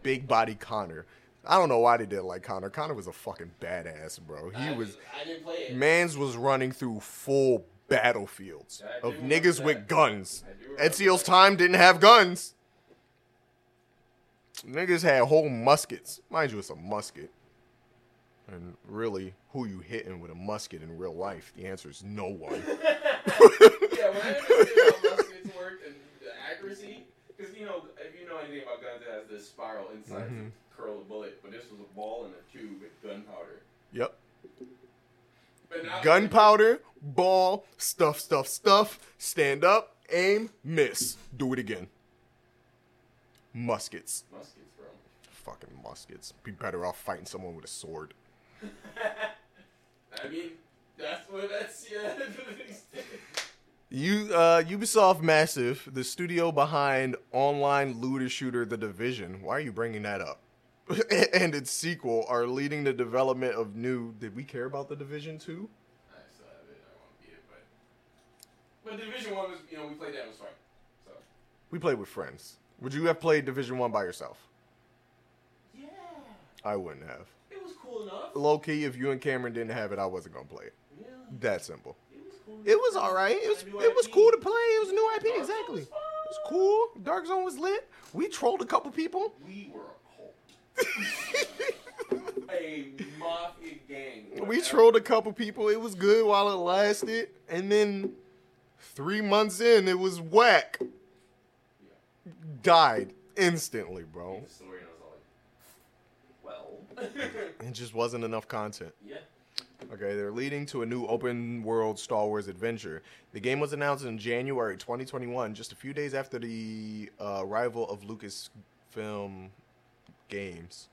Big body Connor. I don't know why they did like Connor. Connor was a fucking badass, bro. He I was just- I didn't play it. mans was running through full battlefields do of niggas that. with guns. Ezio's time didn't have guns. Niggas had whole muskets. Mind you, it's a musket. And really, who you hitting with a musket in real life? The answer is no one. [LAUGHS] yeah, when I understood how muskets worked and the accuracy, Because you know, if you know anything about guns, it has this spiral inside Mhm. to curl a bullet, but this was a ball in a tube with gunpowder. Yep. But Gunpowder, ball, stuff, stuff, stuff. Stand up, aim, miss. Do it again. Muskets. Muskets, bro. Fucking muskets. Be better off fighting someone with a sword. [LAUGHS] I mean, that's what that's yeah. You, uh, Ubisoft Massive, the studio behind online looter shooter The Division. Why are you bringing that up? [LAUGHS] and its sequel are leading the development of new. Did we care about The Division 2? I still have it. I want to beat it, but but Division One was you know we played that it was fine. So We played with friends. Would you have played Division 1 by yourself? yeah, I wouldn't have. it was cool enough. Low key, if you and Cameron didn't have it, I wasn't gonna play it. Yeah, That simple. it was cool. It was all right. It was it was cool to play. It was a new IP exactly. It was cool. Dark Zone was lit. We trolled a couple people. We were a cult. [LAUGHS] a mafia gang. We trolled a couple people. It was good while it lasted, and then three months in, it was whack. Died instantly, bro. Story and I was like, well, [LAUGHS] It just wasn't enough content. yeah. Okay, they're leading to a new open world Star Wars adventure. The game was announced in January 2021, just a few days after the uh, arrival of Lucasfilm Games.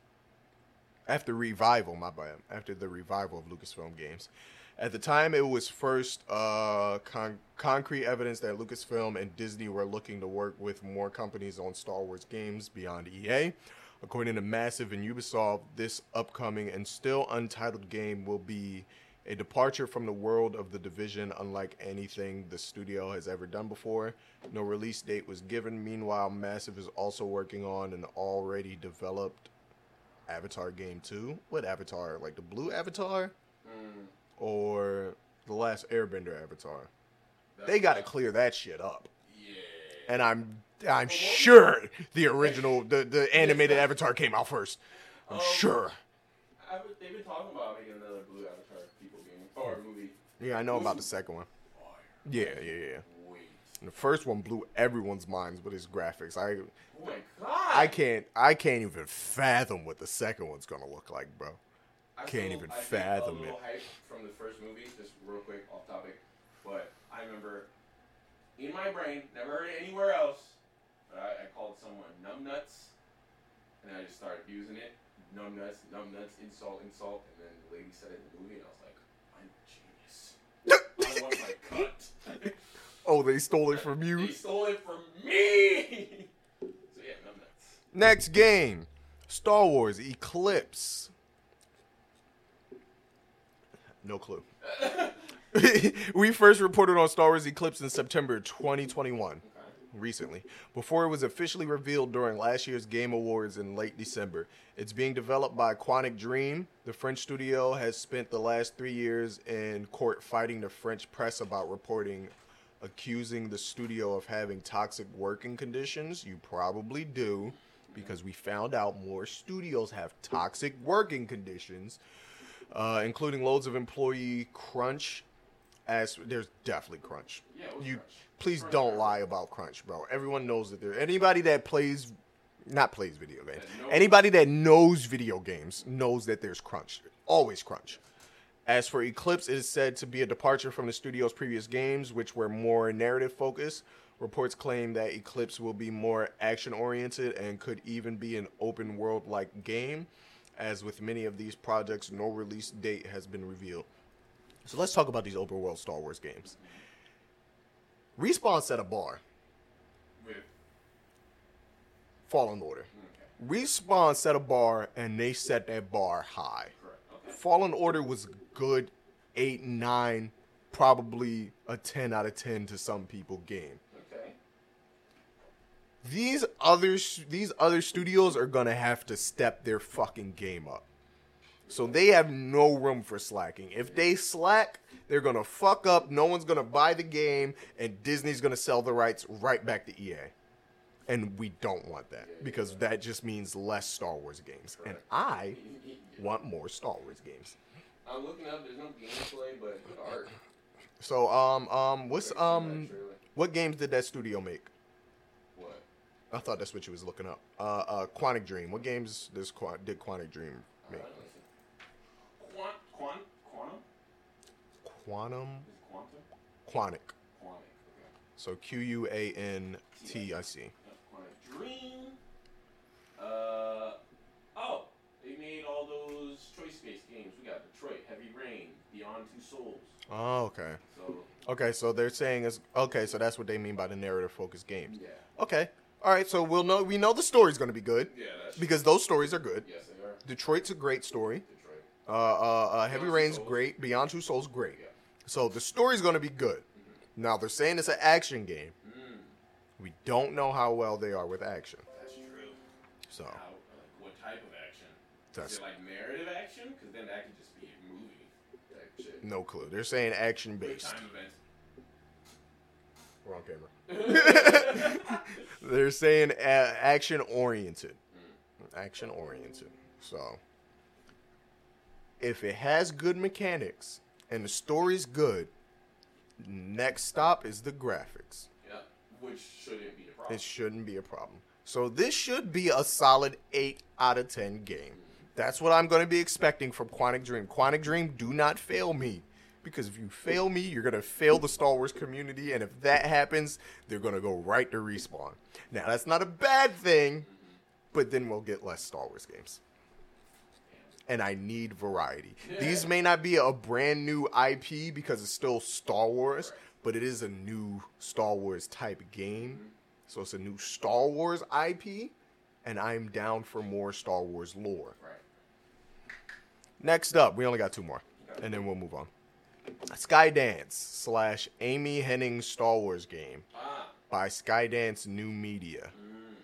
After revival, my bad. After the revival of Lucasfilm Games. At the time, it was first uh, con- concrete evidence that Lucasfilm and Disney were looking to work with more companies on Star Wars games beyond EA. According to Massive and Ubisoft, this upcoming and still untitled game will be a departure from the world of the division unlike anything the studio has ever done before. No release date was given. Meanwhile, Massive is also working on an already developed Avatar game too. What Avatar? Like the blue Avatar Mm, or the last Airbender Avatar? that's They got to clear that shit up. Yeah. And I'm I'm sure [LAUGHS] the original the, the animated Avatar came out first. I'm Um, sure. I, they've been talking about making another Blue Avatar people game or movie. Yeah, I know about the second one. Yeah, yeah, yeah. And the first one blew everyone's minds with its graphics. I Oh my god. I can't I can't even fathom what the second one's gonna look like, bro. I can't feel- even I fathom it. from the first movie, just real quick off topic, but I remember in my brain, never heard it anywhere else, but I, I called someone numbnuts, and I just started using it. Numbnuts, numbnuts, insult, insult, and then the lady said it in the movie, and I was like, I'm a genius. [LAUGHS] I want my cut. [LAUGHS] oh, they stole it from you. They stole it from me. [LAUGHS] so yeah, numbnuts. Next game. Star Wars Eclipse. No clue. [LAUGHS] we first reported on Star Wars Eclipse in September 2021. Okay. recently, before it was officially revealed during last year's Game Awards in late December. It's being developed by Quantic Dream. The French studio has spent the last three years in court fighting the French press about reporting accusing the studio of having toxic working conditions. You probably do, because we found out more studios have toxic working conditions, uh, including loads of employee crunch. As there's definitely crunch. Yeah, you Crunch. please Crunch, don't lie about crunch bro. Everyone knows that there anybody that plays not plays video games That anybody that knows video games knows that there's crunch always crunch. As for eclipse it is said to be a departure from the studio's previous games which were more narrative focused. Reports claim that eclipse will be more action oriented and could even be an open world like game as with many of these projects no release date has been revealed so let's talk about these open world star wars games Respawn set a bar. With, Fallen Order. okay, Respawn set a bar, and they set that bar high. Okay. Fallen Order was good, eight, nine, probably a ten out of ten to some people game. These other these other studios are gonna have to step their fucking game up. So they have no room for slacking. If they slack, they're gonna fuck up. No one's gonna buy the game, and Disney's gonna sell the rights right back to EA. And we don't want that because that just means less Star Wars games. And I want more Star Wars games. I'm looking up. There's no gameplay, but art. So um um what's I've seen that um what games did that studio make? I thought that's what you was looking up. Uh, uh, Quantic Dream. What games does Qua- did Quantic Dream make? Alright. Quant, quant, quantum? Quantum. Is quantum? Quantic. Quantic, okay. So Q U A N T I C. Quantic Dream. Uh, oh, they made all those choice-based games. We got Detroit, Heavy Rain, Beyond Two Souls. Oh, okay. So, Okay, so they're saying is okay, so that's what they mean by the narrative focused games. yeah. Okay. All right, so we'll know we know the story's going to be good Yeah, that's because those stories are good. Yes, they are. Detroit's a great story. Detroit. Uh, uh, uh Heavy Beyond Two Rain's Souls. great. Beyond Two Souls great. Yeah. So the story's going to be good. Now they're saying it's an action game. Mm, We don't know how well they are with action. that's true. So How, like, what type of action? that's Is it like narrative action? Because then that could just be a movie. Type shit. no clue. They're saying action Quick based. time events. Wrong camera. [LAUGHS] They're saying a- action oriented. Action oriented. So, if it has good mechanics and the story's good, next stop is the graphics. Yeah, which shouldn't be a problem. It shouldn't be a problem. So, this should be a solid 8 out of 10 game. That's what I'm going to be expecting from Quantic Dream. Quantic Dream, do not fail me. Because if you fail me, you're going to fail the Star Wars community. And if that happens, they're going to go right to respawn. Now, that's not a bad thing, but then we'll get less Star Wars games. And I need variety. These may not be a brand new IP because it's still Star Wars, but it is a new Star Wars type game. So it's a new Star Wars IP, and I'm down for more Star Wars lore. Right. Next up, we only got two more, and then we'll move on. Skydance slash Amy Hennig Star Wars game by Skydance New Media. Mm.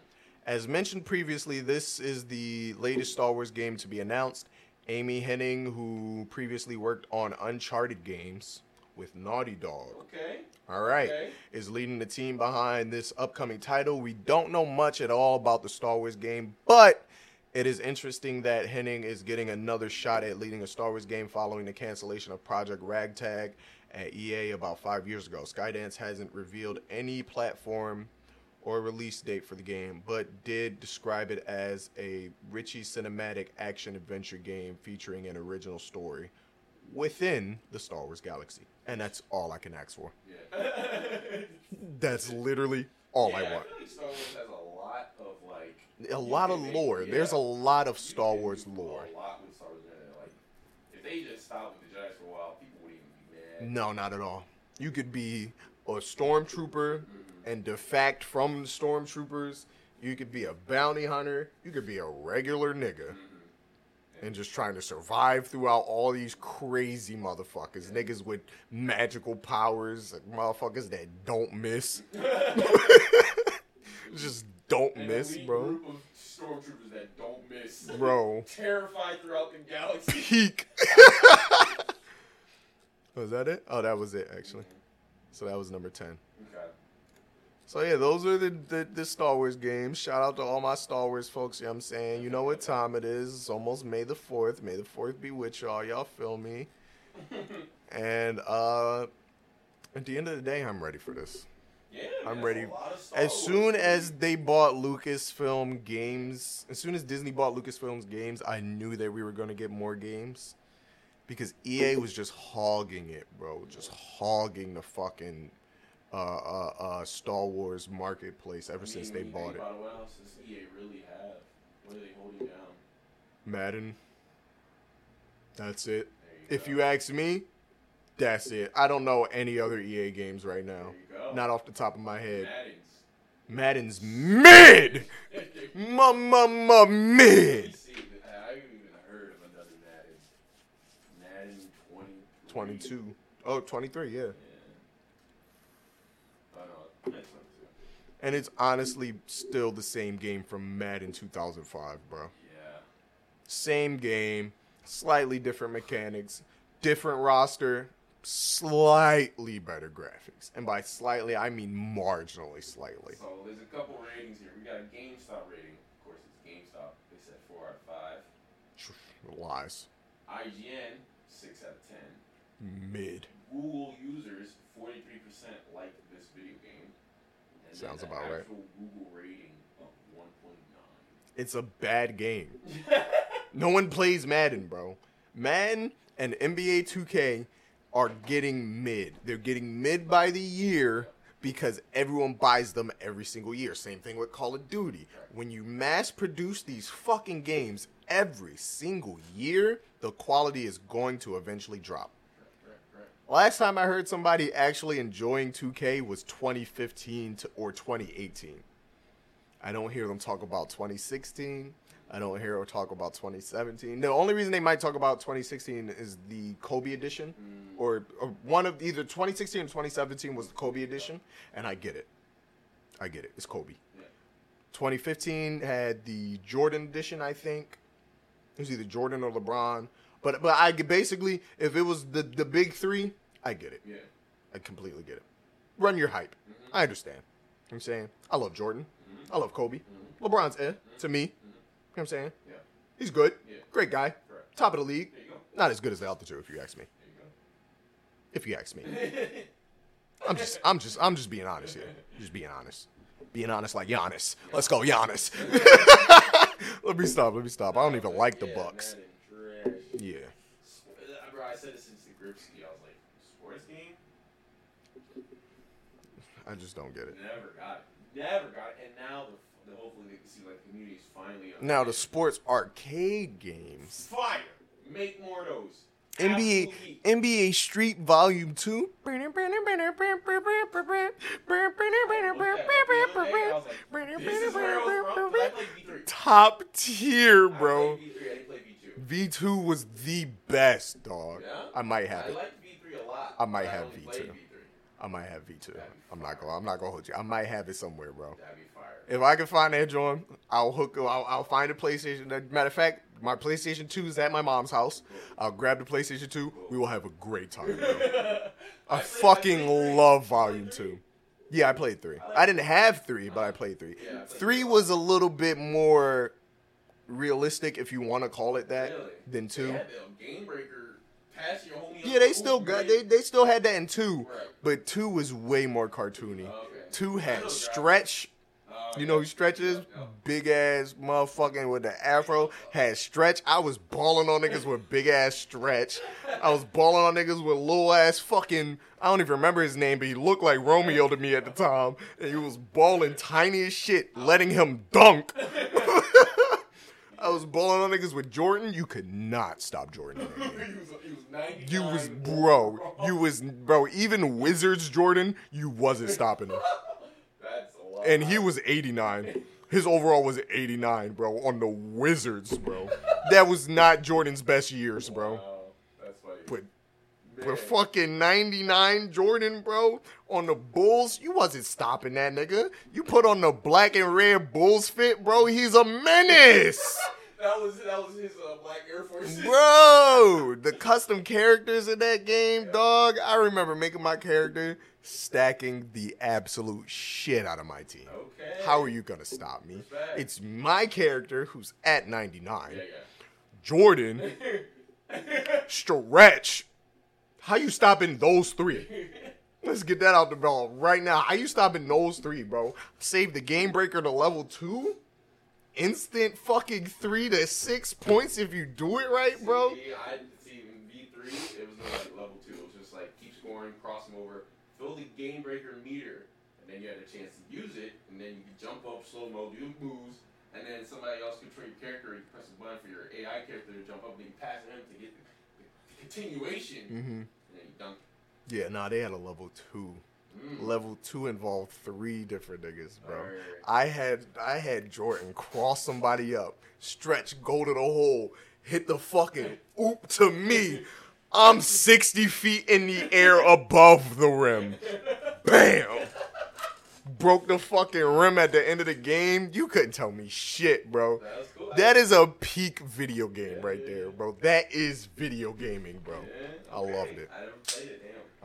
As mentioned previously, this is the latest Star Wars game to be announced. Amy Hennig, who previously worked on Uncharted games with Naughty Dog. Okay. All right. Okay. Is leading the team behind this upcoming title. We don't know much at all about the Star Wars game, but it is interesting that Hennig is getting another shot at leading a Star Wars game following the cancellation of Project Ragtag at EA about five years ago. Skydance hasn't revealed any platform or release date for the game, but did describe it as a Richie cinematic action adventure game featuring an original story within the Star Wars galaxy. And that's all I can ask for. Yeah. [LAUGHS] That's literally all yeah, I want. feel like Star Wars has a lot of like. A lot of lore. yeah. There's a lot of Star Wars lore. A lot with Star Wars. Like, if they just stopped with the Jedi for a while, people wouldn't even be mad. No, not at all. You could be a stormtrooper mm-hmm. and defect from the stormtroopers. You could be a bounty hunter. You could be a regular nigga. Mm-hmm. And just trying to survive throughout all these crazy motherfuckers. Niggas with magical powers. like motherfuckers that don't miss. [LAUGHS] [LAUGHS] just don't An miss, bro. Group of stormtroopers that don't miss. Bro. [LAUGHS] Terrified throughout the galaxy. [LAUGHS] Peak. [LAUGHS] was that it? Oh, that was it, actually. So that was number 10. Okay. So yeah, those are the, the the Star Wars games. Shout out to all my Star Wars folks. You know what I'm saying? You know what time it is. It's almost May the 4th. May the 4th be with y'all. Y'all feel me? and uh at the end of the day, I'm ready for this. Yeah, I'm ready. a lot of Star As soon as they bought Lucasfilm Games, as soon as Disney bought Lucasfilm's games, I knew that we were going to get more games because EA was just hogging it, bro. Just hogging the fucking uh, uh, uh, Star Wars marketplace ever I since they bought it. What else does EA really have? What are they holding down? Madden. That's it. There If go. you ask me, that's it. I don't know any other EA games right now. There you go. Not oh. off the top of my head. Madden's. Madden's mid. Mama mid. Let me see. I haven't even heard of another Madden. Madden 20. 22. Oh, 23, yeah. Yeah. I know. That's one too. And it's honestly still the same game from Madden 2005, bro. Yeah. Same game, slightly different mechanics, different roster, slightly better graphics. And by slightly, I mean marginally slightly. So there's a couple ratings here. We got a GameStop rating. Of course, it's GameStop. They said four out of five. Lies. IGN six out of ten. Mid. Google users forty three percent like this video game. And Sounds about right. Google rating of 1.9. It's a bad game. [LAUGHS] No one plays Madden, bro. Madden and NBA 2K are getting mid. They're getting mid by the year because everyone buys them every single year. Same thing with Call of Duty. When you mass produce these fucking games every single year, the quality is going to eventually drop. Last time I heard somebody actually enjoying 2K was 2015 to, or 2018. I don't hear them talk about 2016. I don't hear them talk about 2017. The only reason they might talk about 2016 is the Kobe edition, mm. or, or one of either 2016 or 2017 was the Kobe edition, and I get it. I get it. It's Kobe. Yeah. 2015 had the Jordan edition, I think. It was either Jordan or LeBron. But but I basically, if it was the the big three, I get it. Yeah. I completely get it. Run your hype. Mm-hmm. I understand. You know I'm saying I love Jordan. Mm-hmm. I love Kobe. Mm-hmm. LeBron's eh to me. You know what I'm saying? Yeah. He's good. Yeah. Great guy. Correct. Top of the league. There you go. Not as good as the two, if you ask me. There If you ask me. [LAUGHS] I'm just I'm just I'm just being honest here. Just being honest. Being honest like Giannis. Let's go, Giannis. [LAUGHS] let me stop. Let me stop. I don't even like the Bucks. Yeah. Uh, Bro, I said this since the Gripsky. I was like, sports game? I just don't get it. Never got it. Never got it. And now the hopefully they can see like the community's finally Now the sports arcade games. fire. Make more of those. NBA Absolutely. NBA Street Volume 2. This is where I was from. 'cause I played V3. Top tier, bro. played V3. I didn't play V2. V2 was the best, dog. Yeah? I might have I it. like V3 a lot. I might have V2. V3. I might have V2. I'm not gonna I'm not gonna hold you. I might have it somewhere, bro. That'd be. If I can find that joint, I'll hook. I'll, I'll find a PlayStation. Matter of fact, my PlayStation 2 is at my mom's house. I'll grab the PlayStation 2. We will have a great time. Bro. I fucking love Volume 2. Yeah, I played 3. I didn't have 3, but I played 3. Yeah, I played 3 was a little bit more realistic, if you want to call it that, than 2. They had the game breaker pass your homie. Yeah, they still got they, they still had that in 2, but 2 was way more cartoony. 2 had stretch You know who Stretch is? Big ass motherfucking with the afro. Had Stretch. I was balling on niggas with big ass Stretch. I was balling on niggas with little ass fucking. I don't even remember his name, but he looked like Romeo to me at the time. And he was balling tiny as shit, letting him dunk. [LAUGHS] I was balling on niggas with Jordan. You could not stop Jordan. in that game. he was, he was You was bro. You was bro. Even Wizards Jordan, you wasn't stopping him. That's a lot. and he was 89. His overall was 89, bro, on the Wizards, bro. That was not Jordan's best years, bro. Wow, that's funny. But but fucking 99 Jordan, bro, on the Bulls, you wasn't stopping that nigga. You put on the black and red Bulls fit, bro. He's a menace. That was that was his uh, black Air Force. Bro, the custom characters in that game, dog. I remember making my character stacking the absolute shit out of my team. Okay. How are you gonna stop me? Respect. It's my character who's at 99. Yeah, Jordan, [LAUGHS] stretch. How you stopping those three? Let's get that out the ball right now. How you stopping those three, bro? Save the game breaker to level two? Instant fucking three to six points if you do it right, bro. See, I see V three, it was like level two. It was just like keep scoring, cross them over, fill the game breaker meter, and then you had a chance to use it, and then you could jump up slow mo, do moves, and then somebody else control your character. You press a button for your AI character to jump up, and you pass him to get the, the continuation, Mm-hmm. and then you dunk. Yeah, nah, they had a level two. Mm. Level two involved three different niggas, bro. Alright. I had I had Jordan cross somebody up, stretch, go to the hole, hit the fucking oop to me. I'm 60 feet in the air above the rim. Bam! Broke the fucking rim at the end of the game. You couldn't tell me shit, bro. That cool. That is a peak video game right there, bro. That is video gaming, bro. Yeah, I okay. loved it. I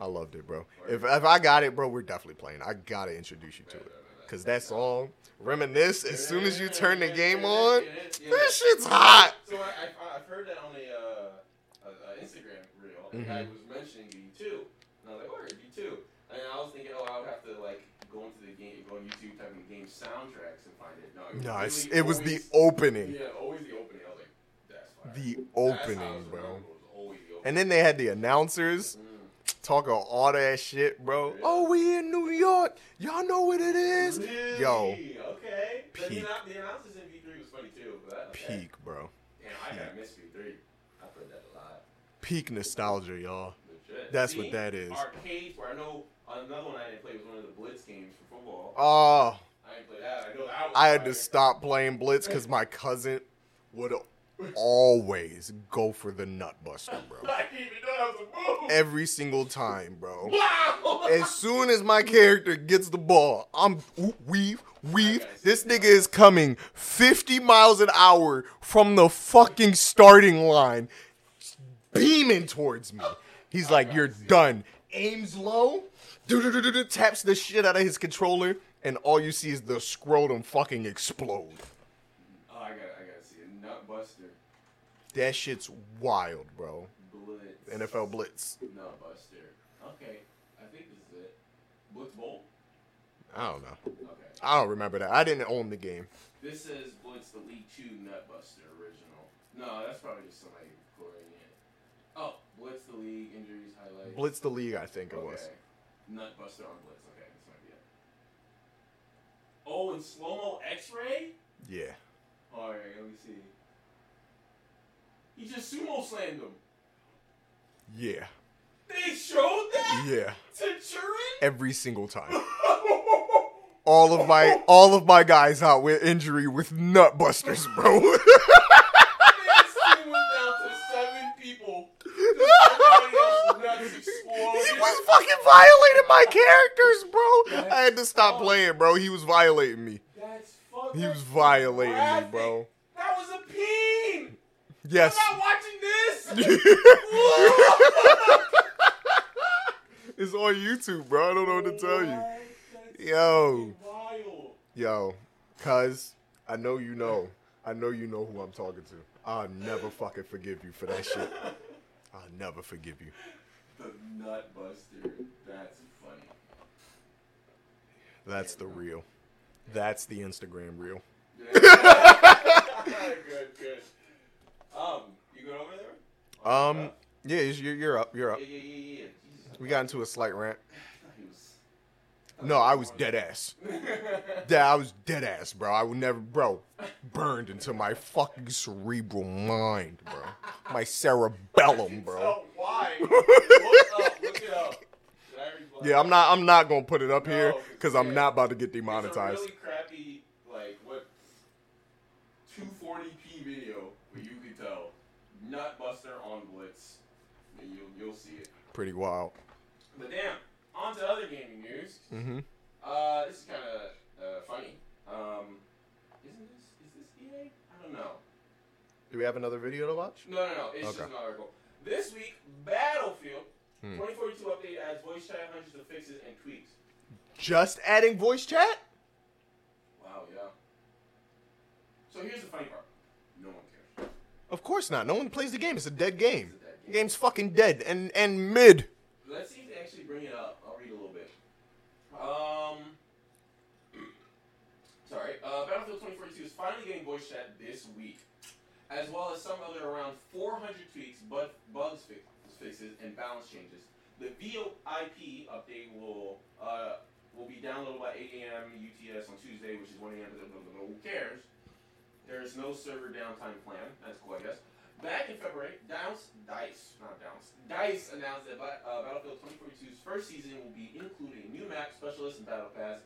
never played it. Damn. I loved it, bro. If if I got it, bro, we're definitely playing. I gotta introduce you to it. Cause that song, reminisce. As soon as you turn the game on, that shit's hot. So I, I've heard that on a, uh, a, a Instagram reel. Guy Mm-hmm. was mentioning V2. And I was like, where V2? And I was thinking, oh, I would have to like go into the game, go on YouTube, type in game soundtracks and find it. No, was No, really it was the opening. Yeah, always the opening. I was like, that's fire. The it opening, bro. always the opening. And then they had the announcers Mm. Talking all that shit, bro. Oh, we in New York. Y'all know what it is. Really? Yo, Okay. The, Peak. the announcers in V3 was funny too. But okay. peak, bro. Damn, I gotta miss V3. I played that a lot. Peak nostalgia, y'all. Legit. That's what that is. Arcades, where I know another one I didn't play was one of the Blitz games for football. Oh, I didn't play that. I I had to stop playing Blitz because my cousin would always go for the nut buster, bro. I didn't even know that was a move. Every single time, bro. As soon as my character gets the ball, I'm weave, weave. This nigga is coming 50 miles an hour from the fucking starting line, beaming towards me. He's like, "You're done." Aims low, taps the shit out of his controller, and all you see is the scrotum fucking explode. Oh, I got, I gotta see it. Nutbuster, That shit's wild, bro. Blitz, NFL Blitz. Nutbuster. Okay, I think this is it. Blitz Bolt. I don't know. Okay. I don't remember that. I didn't own the game. This is Blitz the League Two Nutbuster original. No, that's probably just somebody recording it. Oh, Blitz the League injuries highlights. Blitz the League, I think it okay. was. Nutbuster on Blitz. Okay, this might be it. Oh, and slow mo X ray. Yeah. All right, let me see. He just sumo slammed him. Yeah. They showed that Yeah. to Turin. Every single time. [LAUGHS] All of my all of my guys out with injury with nut busters, bro. This team was down to seven people. Everybody else's nuts exploded. he was fucking violating my characters, bro. I had to stop playing, bro. He was violating me. That's fucking He was violating me, bro. That was a peen. Yes. I'm not watching this. [LAUGHS] It's on YouTube, bro. I don't know what to tell you. Yo. Yo, cuz I know you know. I know you know who I'm talking to. I'll never fucking forgive you for that shit. I'll never forgive you. The nut buster. That's funny. That's the real. That's the Instagram reel. [LAUGHS] good, good. Um, you good over there? Um, yeah, you're, you're up. You're up. Yeah, yeah, yeah, yeah. Jesus. We got into a slight rant. [SIGHS] Was. No, I was dead ass. [LAUGHS] Yeah, I was dead ass, bro. I would never, bro, burned into my fucking cerebral mind, bro. My cerebellum, bro. Why? [LAUGHS] look up. Look it up. Did I already blow it Yeah. I'm not. I'm not gonna put it up No, here because I'm yeah. not about to get It's a demonetized. really crappy, like what, 240p video where you can tell Nutbuster on Blitz. You'll you'll see it. Pretty wild. But damn, on to other gaming news. Mm-hmm. Uh, this is kind of uh, funny. Um, isn't this is this EA? I don't know. Do we have another video to watch? No, no, no. It's Okay. just an article. This week, Battlefield Hmm. 2042 update adds voice chat, hundreds of fixes and tweaks. Just adding voice chat? Wow, yeah. So here's the funny part. Of course not. No one plays the game. It's a dead game. Game's fucking dead and and mid. Let's see if they actually bring it up. I'll read a little bit. Um, [CLEARS THROAT] sorry. Uh, Battlefield 2042 is finally getting voice chat this week, as well as some other around 400 tweaks, but bugs fix, fixes, and balance changes. The VoIP update will uh, will be downloaded by 8 a.m. UTS on Tuesday, which is 1 a.m. Who cares? There's no server downtime plan. That's cool, I guess. Back in February, Dice, Dice, not Downs, Dice announced that uh, Battlefield 2042's first season will be including new map, specialist, and battle pass.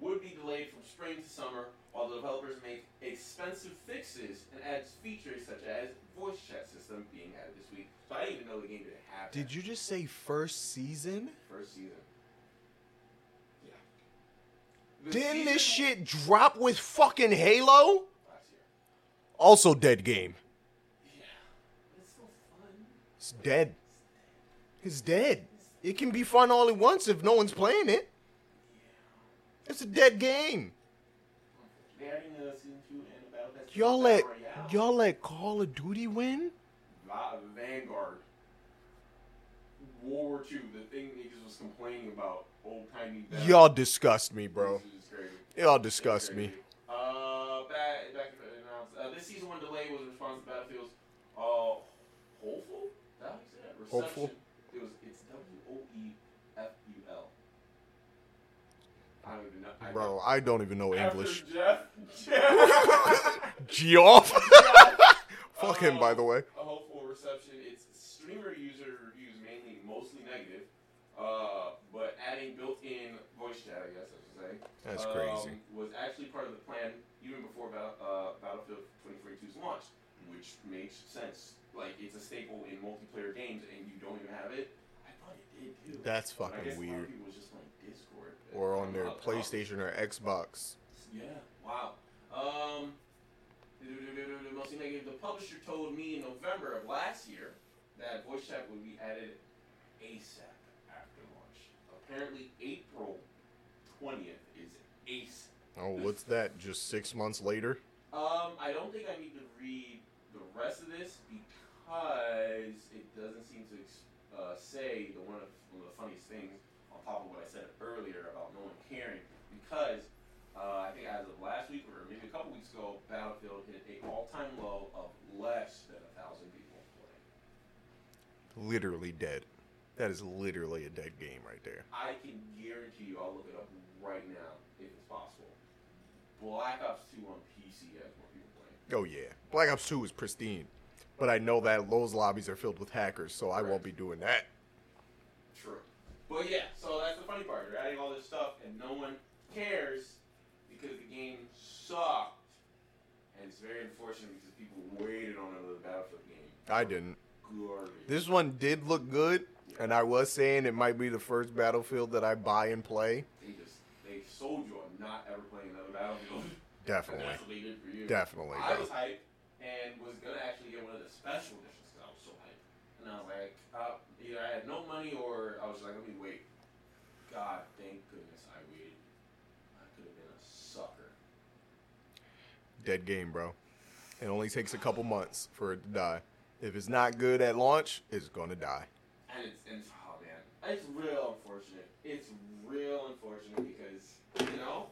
Would be delayed from spring to summer, while the developers make expensive fixes and adds features such as voice chat system being added this week. So I didn't even know the game didn't have. Did that you just say first season? first season? Yeah. The Didn't this shit drop with fucking Halo? Also dead game. Yeah. It's still fun. It's dead. It's dead. It can be fun all at once if no one's playing it. It's a dead game. They're adding a season two and a battle pass. to Y'all let y'all let Call of Duty win? Va- Vanguard. World War II, the thing niggas was complaining about, old timey. Y'all disgust me, bro. This is crazy. Y'all disgust me. Uh, Uh, this season one delay was in response to Battlefield's uh, hopeful. That you say that? Reception. Hopeful? It was. It's W O E F U L. I don't even know. I Bro, I don't even know After English. Jeff. Jeff. [LAUGHS] Geoff. [LAUGHS] Fuck him, by the way. A hopeful reception. It's streamer user reviews mainly mostly negative, uh, but adding built-in voice chat, I guess I should say. That's um, crazy. Was actually part of the plan even before Battle, uh, Battlefield 2042's launch, which makes sense. Like it's a staple in multiplayer games, and you don't even have it. I thought it did too. That's But I guess fucking a lot of weird. people was just playing Discord Or on their PlayStation or Xbox. yeah. Wow. Um. The publisher told me in November of last year that voice chat would be added ASAP after launch. Apparently, April twentieth is ASAP. Oh, what's that? Just six months later? Um, I don't think I need to read the rest of this because it doesn't seem to uh, say the one of, one of the funniest things on top of what I said earlier about no one caring. Because uh, I think as of last week or maybe a couple weeks ago, Battlefield hit a all-time low of less than a thousand people playing. Literally dead. That is literally a dead game right there. I can guarantee you, I'll look it up right now if it's possible. Black Ops 2 on PC has more people playing. Oh yeah, Black Ops 2 is pristine, but I know that those lobbies are filled with hackers, so I won't be doing that. True. But yeah, so that's the funny part. You're adding all this stuff and no one cares because the game sucked. And it's very unfortunate because people waited on another Battlefield game. I didn't. This one did look good, and I was saying it might be the first Battlefield that I buy and play. They just they sold you not ever playing another Battlefield. And Definitely, that's what for you. definitely. I was hyped and was gonna actually get one of the special editions because I was so hyped. And I was like, uh, either I had no money or I was like, let me wait. God, thank goodness I waited. I could have been a sucker. Dead game, bro. It only takes a couple months for it to die. If it's not good at launch, it's gonna die. And it's, and it's oh man, it's real unfortunate. It's real unfortunate because you know,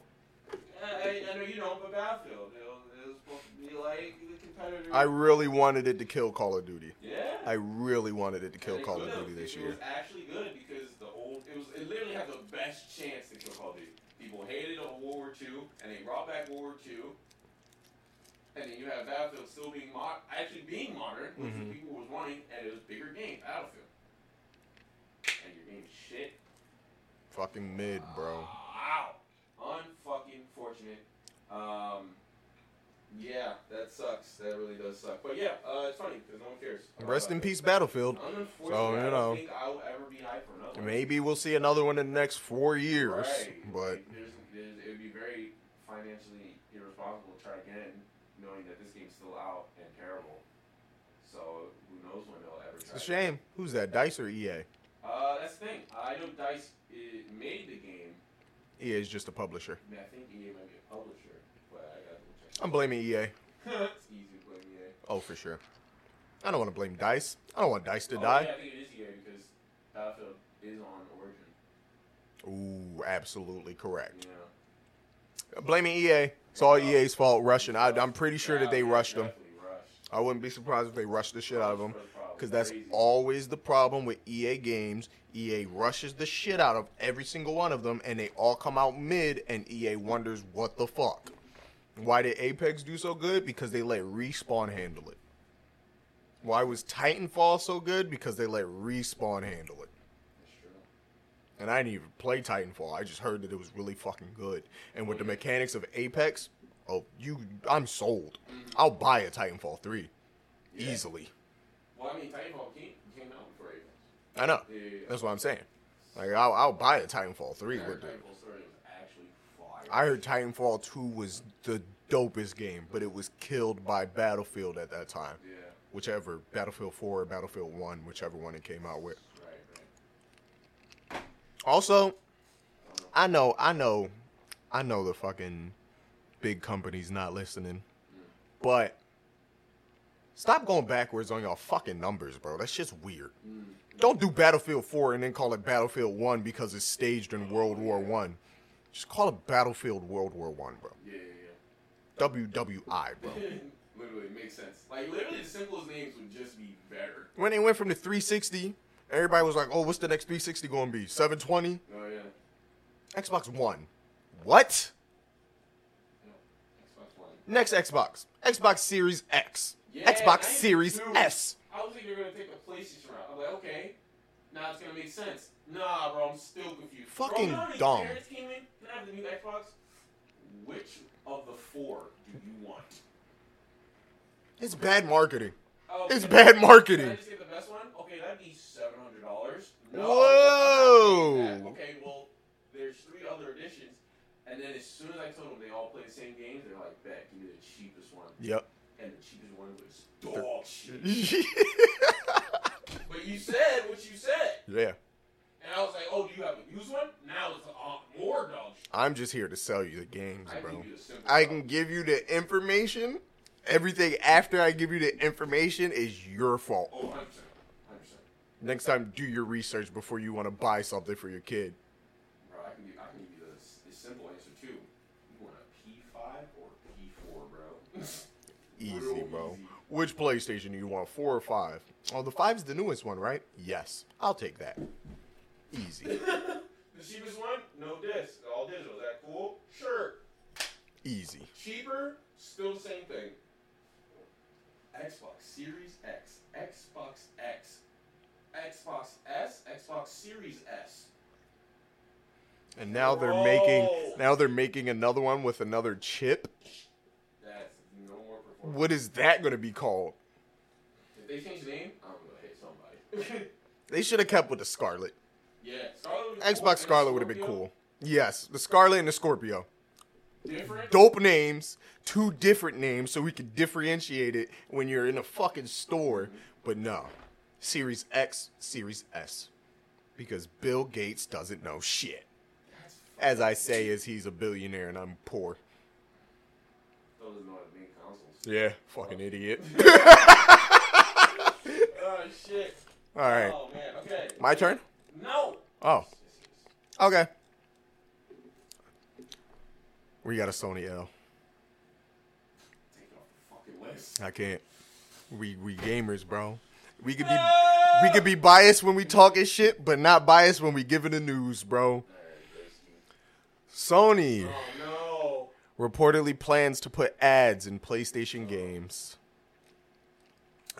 I, I know you know, but Battlefield, it was, it was supposed to be like the competitor. I really wanted it to kill Call of Duty. yeah. I really wanted it to kill Call of. Duty this year. It was actually good because the old it was it literally had the best chance to kill Call of Duty. People hated on World War II, and they brought back World War II. And then you have Battlefield still being mod, actually being modern, which Mhm. the people was wanting, and it was bigger game, Battlefield. And your game's shit. Fucking mid, bro. Wow. Unfucking fortunate. Um, yeah, that sucks. That really does suck. But yeah, uh, it's funny because no one cares. Rest in peace, Battlefield. So, you I know. don't think I'll ever be hyped for another one. Maybe we'll see another one in the next four years, Right. but there's, there's, it would be very financially irresponsible to try again, knowing that this game's still out and terrible. So who knows when they'll ever it's try. a shame. Who's that? Dice or EA? Uh, that's the thing. I know Dice uh, made the game. EA is just a publisher. I, mean, I think EA might be a publisher, but I gotta check. I'm blaming EA. [LAUGHS] it's easy to blame EA. Oh, for sure. I don't want to blame Dice. I don't want Dice to oh, die. Yeah, I think it is EA because Battlefield is on Origin. Ooh, absolutely correct. Yeah. Blaming EA. It's all EA's fault rushing. I, I'm pretty sure that they Yeah, rushed them. rushed. I wouldn't be surprised if they rushed the shit out of them. Rushed for the problem. Because that's always the problem with EA games. EA rushes the shit out of every single one of them, and they all come out mid, and EA wonders what the fuck. Why did Apex do so good? Because they let Respawn handle it. Why was Titanfall so good? Because they let Respawn handle it. And I didn't even play Titanfall. I just heard that it was really fucking good. And with the mechanics of Apex, oh, you, I'm sold. I'll buy a Titanfall 3 Yeah. easily. Well, I mean, Titanfall came, came out before Apex. I know. Yeah, yeah, yeah. That's what I'm saying. Like I'll, I'll buy a Titanfall three with heard it. Titanfall story was actually fire. I heard Titanfall two was the dopest game, but it was killed by Battlefield at that time. Yeah, Whichever Battlefield four or Battlefield one, whichever one it came out with. right, right. Also, I know, I know, I know the fucking big companies not listening, mm. but stop going backwards on your fucking numbers, bro. That's just weird. Don't do Battlefield 4 and then call it Battlefield 1 because it's staged in World War 1. Just call it Battlefield World War 1, bro. Yeah, yeah, yeah. WWI, bro. [LAUGHS] Literally makes sense. Like literally, the simplest names would just be better. When they went from the 360, everybody was like, "Oh, what's the next 360 going to be? 720?" Oh yeah. Xbox One. What? No. Xbox One. Next Xbox. Xbox Series X. Yeah, Xbox Series too. S. I was thinking they're gonna take the PlayStation route. I'm like, okay, now it's gonna make sense. Nah, bro, I'm still confused. Fucking bro, you know dumb. Parents came in. Can I have the new Xbox? Which of the four do you want? It's bad marketing. Oh, It's bad Can I marketing. just get the best one? Okay, that'd be seven hundred dollars. No, Whoa. I'm not paying that. Okay, well, there's three other editions, and then as soon as I told them they all play the same games, they're like, "Bet, give me the cheapest one." Yep. And the cheapest one was dog shit. [LAUGHS] But you said what you said, yeah. and I was like, "Oh, do you have a used one?" Now it's uh, more dog shit. I'm just here to sell you the games, I bro. give you the simple I can give you the information. Everything after I give you the information is your fault. Oh, 100 percent, hundred percent. Next time, do your research before you want to buy something for your kid. Bro, I can give, I can give you the, the simple answer too. You want a P5 or P4, bro? Easy, bro. Which PlayStation do you want, four or five? Oh, the five's the newest one, right? Yes, I'll take that. Easy, [LAUGHS] the cheapest one, no disc, all digital. Is that cool? Sure. easy. Cheaper, still the same thing. Xbox Series X, Xbox X, Xbox S, Xbox Series S. And now they're making now they're making another one with another chip. That's no more performance. What is that going to be called? If they change the name, I'm gonna hit somebody. [LAUGHS] They should have kept with the Scarlet. yeah, Scarlet Xbox Scarlet would have been cool. Yes, the Scarlet and the Scorpio. Different. Dope names, two different names, so we could differentiate it when you're in a fucking store. But no, Series X, Series S, because Bill Gates doesn't know shit. As I say, as he's a billionaire and I'm poor. those know how to make consoles. Yeah, fucking idiot. [LAUGHS] Oh shit. All right, Oh man. Okay. my turn. No. Oh, okay. We got a Sony L. Take off the fucking list. I can't. We we gamers, bro. We could be we could be biased when we talking shit, but not biased when we giving the news, bro. Sony reportedly plans to put ads in PlayStation games.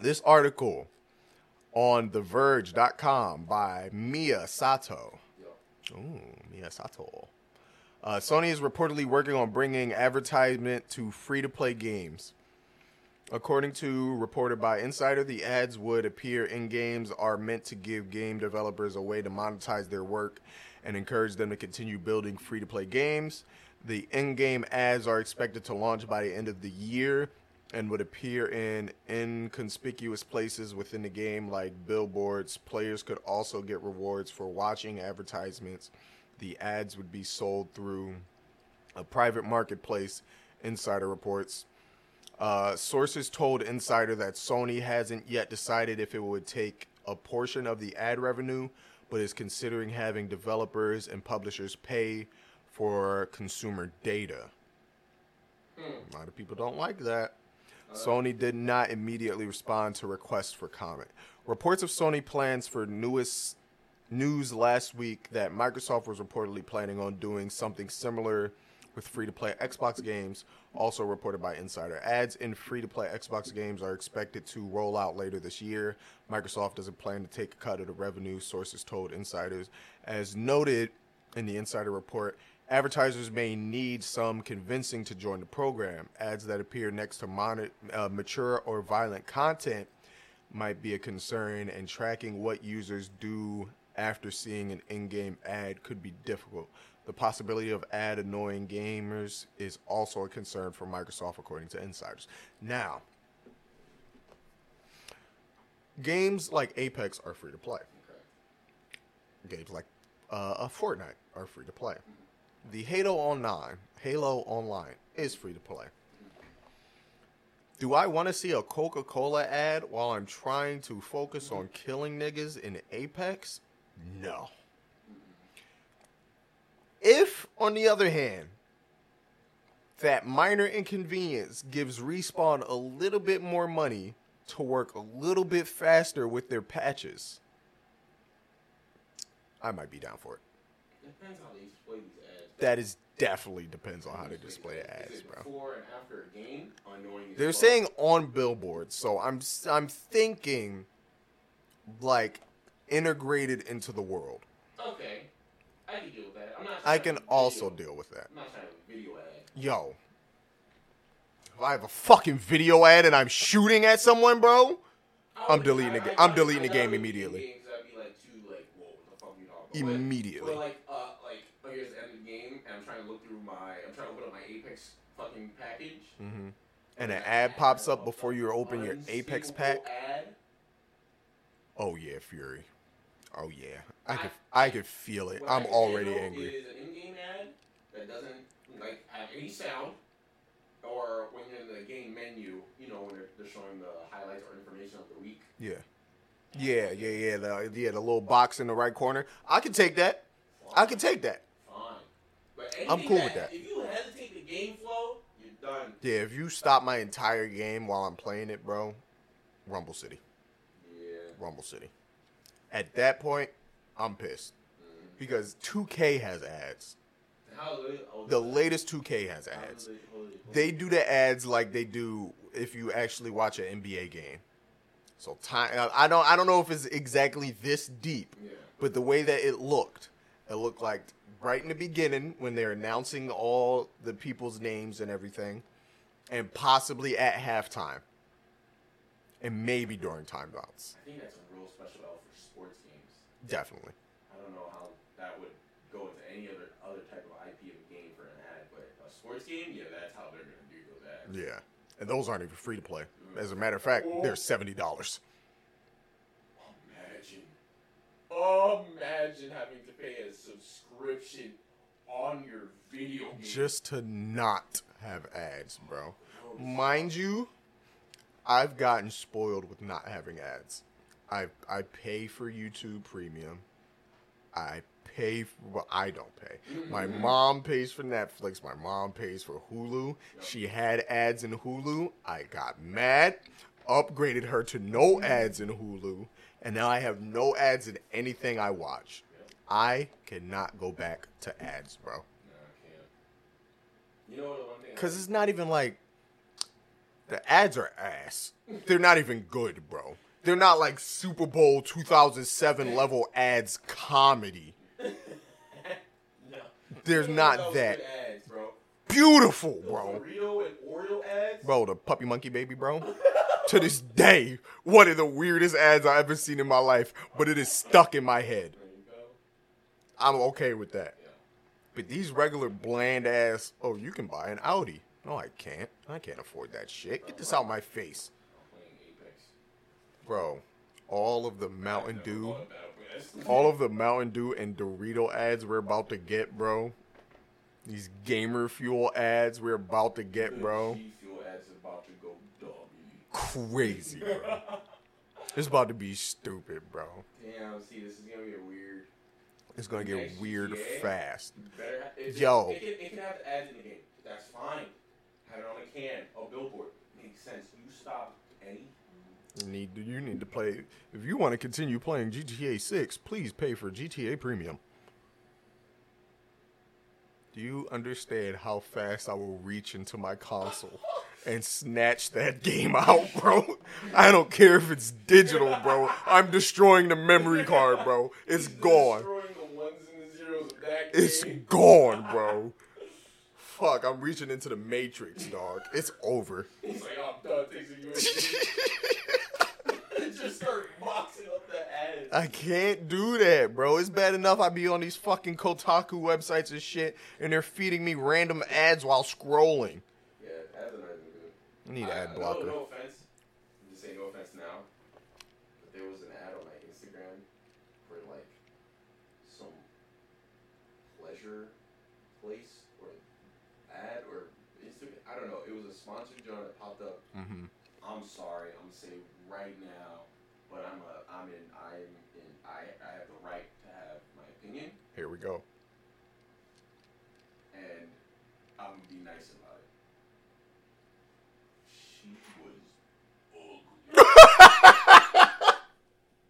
This article on TheVerge.com by Mia Sato. Ooh, Mia Sato. Uh, Sony is reportedly working on bringing advertisement to free to play games. According to reported by Insider, the ads would appear in games are meant to give game developers a way to monetize their work and encourage them to continue building free to play games. The in game ads are expected to launch by the end of the year and would appear in inconspicuous places within the game like billboards. Players could also get rewards for watching advertisements. The ads would be sold through a private marketplace, Insider reports. Uh, sources told Insider that Sony hasn't yet decided if it would take a portion of the ad revenue, but is considering having developers and publishers pay for consumer data. Hmm. A lot of people don't like that. Sony did not immediately respond to requests for comment. Reports of Sony plans for newest news last week that Microsoft was reportedly planning on doing something similar with free to play Xbox games, also reported by Insider. Ads in free to play Xbox games are expected to roll out later this year. Microsoft doesn't plan to take a cut of the revenue, sources told insiders. As noted in the Insider report, advertisers may need some convincing to join the program. Ads that appear next to uh, mature or violent content might be a concern, and tracking what users do after seeing an in game ad could be difficult. The possibility of ad annoying gamers is also a concern for Microsoft, according to insiders. Now, games like Apex are free to play. Games like uh, uh, Fortnite are free to play. The Halo Online, Halo Online is free to play. Do I want to see a Coca Cola ad while I'm trying to focus on killing niggas in Apex? No. If, on the other hand, that minor inconvenience gives Respawn a little bit more money to work a little bit faster with their patches, I might be down for it. Depends how they display these ads. That is definitely depends on how they display is ads, bro. Before and after a game, annoying. They're saying on billboards, so I'm I'm thinking like integrated into the world. Okay, I can deal with that. I'm not. I can also deal with that. I'm not trying to video ad. Yo, if I have a fucking video ad and I'm shooting at someone, bro, I'm deleting the I'm deleting the game immediately. games, I'd be like too like, whoa, what the fuck you talking about? But- immediately. But like, uh, like, oh, here's the end of the game, and I'm trying to look through my, I'm trying to open up my Apex fucking package. hmm And an ad pops up before you open your Apex pack. Ad. Oh yeah, Fury. Oh yeah, I could I could feel it. I'm already angry. Is an in-game ad that doesn't like have any sound, or when you're in the game menu, you know when they're, they're showing the highlights or information of the week. Yeah, yeah, yeah, yeah. The yeah the little box in the right corner. I can take that. I can take that. Fine. But I'm cool with that. If you hesitate the game flow, you're done. Yeah, if you stop my entire game while I'm playing it, bro, Rumble City, Yeah. Rumble City. At that point, I'm pissed Mhm. because 2K has ads. How is it- oh, The latest 2K has ads. it- hold it- hold They do the ads like they do if you actually watch an NBA game. So time, I don't, I don't know if it's exactly this deep, Yeah. but the way that it looked, it looked like right in the beginning when they're announcing all the people's names and everything, and possibly at halftime, and maybe during timeouts. I think that's a real special L for sports games. Definitely. I don't know how that would go into any other other type of IP of a game for an ad, but a sports game, yeah, that's how they're gonna do those ads. Yeah, and those aren't even free to play. As a matter of fact, they're seventy dollars. Imagine, imagine having to pay a subscription on your video game. just to not have ads, bro. Mind you, I've gotten spoiled with not having ads. I I pay for YouTube Premium. I pay for well, I don't pay. My mom pays for Netflix. My mom pays for Hulu. She had ads in Hulu. I got mad, upgraded her to no ads in Hulu, and now I have no ads in anything I watch. I cannot go back to ads, bro. No, I can't. You know what? the One thing. Cause it's not even like the ads are ass. They're not even good, bro. They're not like Super Bowl 2007 level ads comedy. There's not that ads, bro. beautiful, bro. And Oreo ads. Bro, the puppy monkey baby, bro. to this day, one of the weirdest ads I've ever seen in my life, but it is stuck in my head. There you go. I'm okay with that. But these regular bland ass, oh, you can buy an Audi. No, I can't. I can't afford that shit. Get this out my face. I'm playing Apex. Bro, all of the Mountain Dew, thought about this. All of the Mountain Dew and Dorito ads we're about to get, bro. These gamer fuel ads we're about to get, bro. Fuel ads about to go. Crazy, bro. [LAUGHS] It's about to be stupid, bro. Damn, see, this is gonna get weird. It's gonna get Next weird fast. Better it, Yo. It, can, it can have ads in the game. That's fine. Have it on a can, a billboard. Makes sense. You stop need you need to play. If you want to continue playing GTA 6, please pay for GTA Premium. Do you understand how fast I will reach into my console and snatch that game out, [LAUGHS] bro? I don't care if it's digital, bro. I'm destroying the memory card, bro. It's gone. Destroying the ones and the zeros of that It's gone, bro. [LAUGHS] Fuck, I'm reaching into the Matrix, dog. It's over. He's like, oh, I'm done. [LAUGHS] Takes a USB. Just start boxing up the ads. I can't do that, bro. It's bad enough I be on these fucking Kotaku websites and shit, and they're feeding me random ads while scrolling. Yeah, ads are not even good. I need I- ad no- blocker. No, offense. I'm just saying no offense now. But there was an ad on my Instagram for like some pleasure place or ad or Instagram. I don't know. It was a sponsored joint that popped up. Mm-hmm. I'm sorry. I'm gonna say right now, but I'm a, I'm in, I'm in, I, I have the right to have my opinion. Here we go. And I'm gonna be nice about it. She was ugly.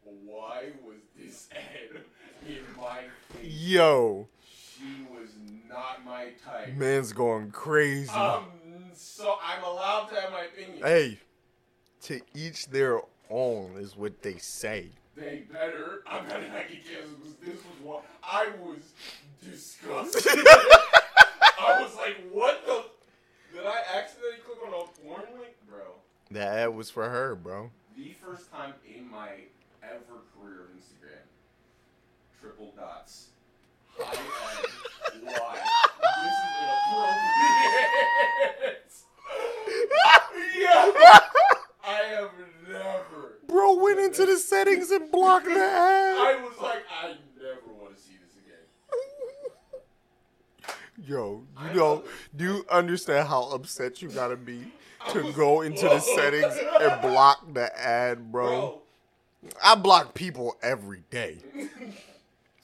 [LAUGHS] Why was this ad in my face? Yo. She was not my type. Man's going crazy. Um, so I'm allowed to have my opinion. Hey, to each their own is what they say. They better. I'm gonna not get canceled because this was what I was disgusted. I was like, what the? Did I accidentally click on a porn link, bro? That ad was for her, bro. The first time in my ever career of Instagram, triple dots. High ad. Why? This is inappropriate. [LAUGHS] yeah. I have never. Bro went into the settings and blocked the [LAUGHS] ad. I was like, I never want to see this again. [LAUGHS] Yo, you know, know. do you understand how upset you gotta be [LAUGHS] to go into the settings and block the ad, bro? Bro, I block people every day.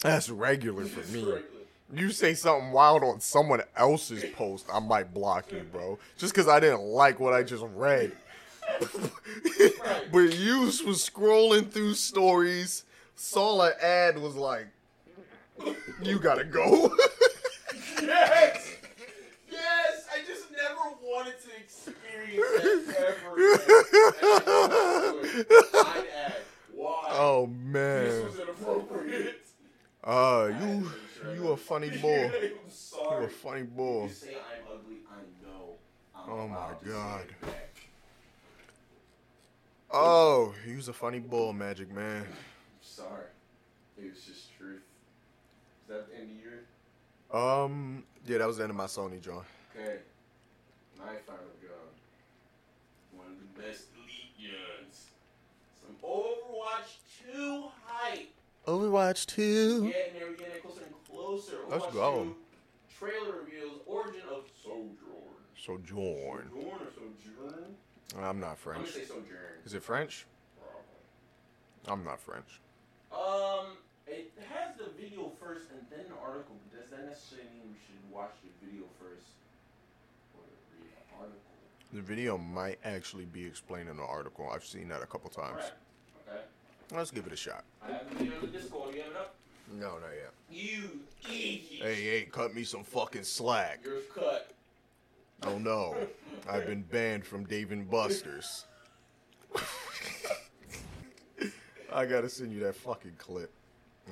That's regular for me. regular. You say something wild on someone else's post, I might block you, bro. Just because I didn't like what I just read. But you was scrolling through stories, saw an ad, was like, you gotta go. Yes! Yes! I just never wanted to experience that ever again. I'd why? oh, This man. was inappropriate. Uh, you, you a funny [LAUGHS] boy. I'm You sorry. a funny boy. You say I'm ugly, I know. I'm Oh my allowed to say God. Oh, he was a funny bull, Magic Man. I'm sorry. It was just truth. Is that the end of your? Um, yeah, that was the end of my Sony, John. Okay. My final gun. One of the best elite guns. Some Overwatch 2 hype. Overwatch 2. Getting there, we're getting closer and closer. Let's go. 2 Trailer reveals origin of Sojourn. Sojourn. Sojourn or Sojourn? I'm not French. I'm gonna say Sojourn. Is it French? Probably. I'm not French. Um, it has the video first and then the article, but does that necessarily mean we should watch the video first or read the article? The video might actually be explaining the article. I've seen that a couple times. Right. Okay. Let's give it a shot. I have the video in the Discord. You have it up? No, not yet. You idiot. Hey, hey, cut me some fucking slack. You're cut. Oh no, I've been banned from Dave and Buster's. I gotta send you that fucking clip.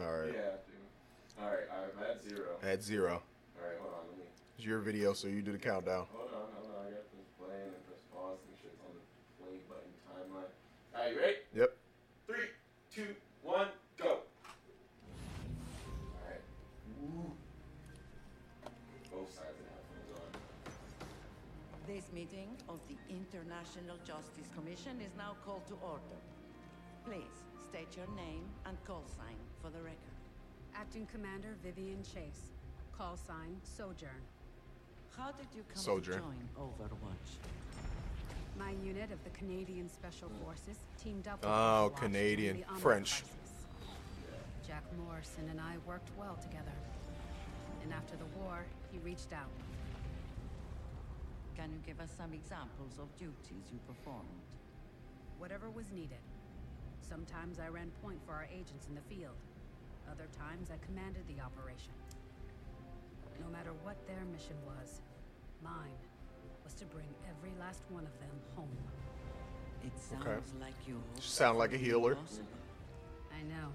All right. Yeah. Alright, I'm at zero. at zero. Alright, hold on. Let me. It's your video, so you do the countdown. Hold on, hold on. I got this playing and press pause and shit's on the play button timeline. Alright, you ready? Yep. Three, two, one, meeting of the International Justice Commission is now called to order. Please state your name and call sign for the record. Acting Commander Vivian Chase. Call sign Sojourn. How did you come Soldier. to join Overwatch? My unit of the Canadian Special Forces teamed up with Oh, Overwatch Canadian. the French. crisis. Jack Morrison and I worked well together. And after the war, he reached out. Can you give us some examples of duties you performed? Whatever was needed. Sometimes I ran point for our agents in the field. Other times I commanded the operation. No matter what their mission was, mine was to bring every last one of them home. It sounds Okay. like you hope Sound like a healer. impossible. I know.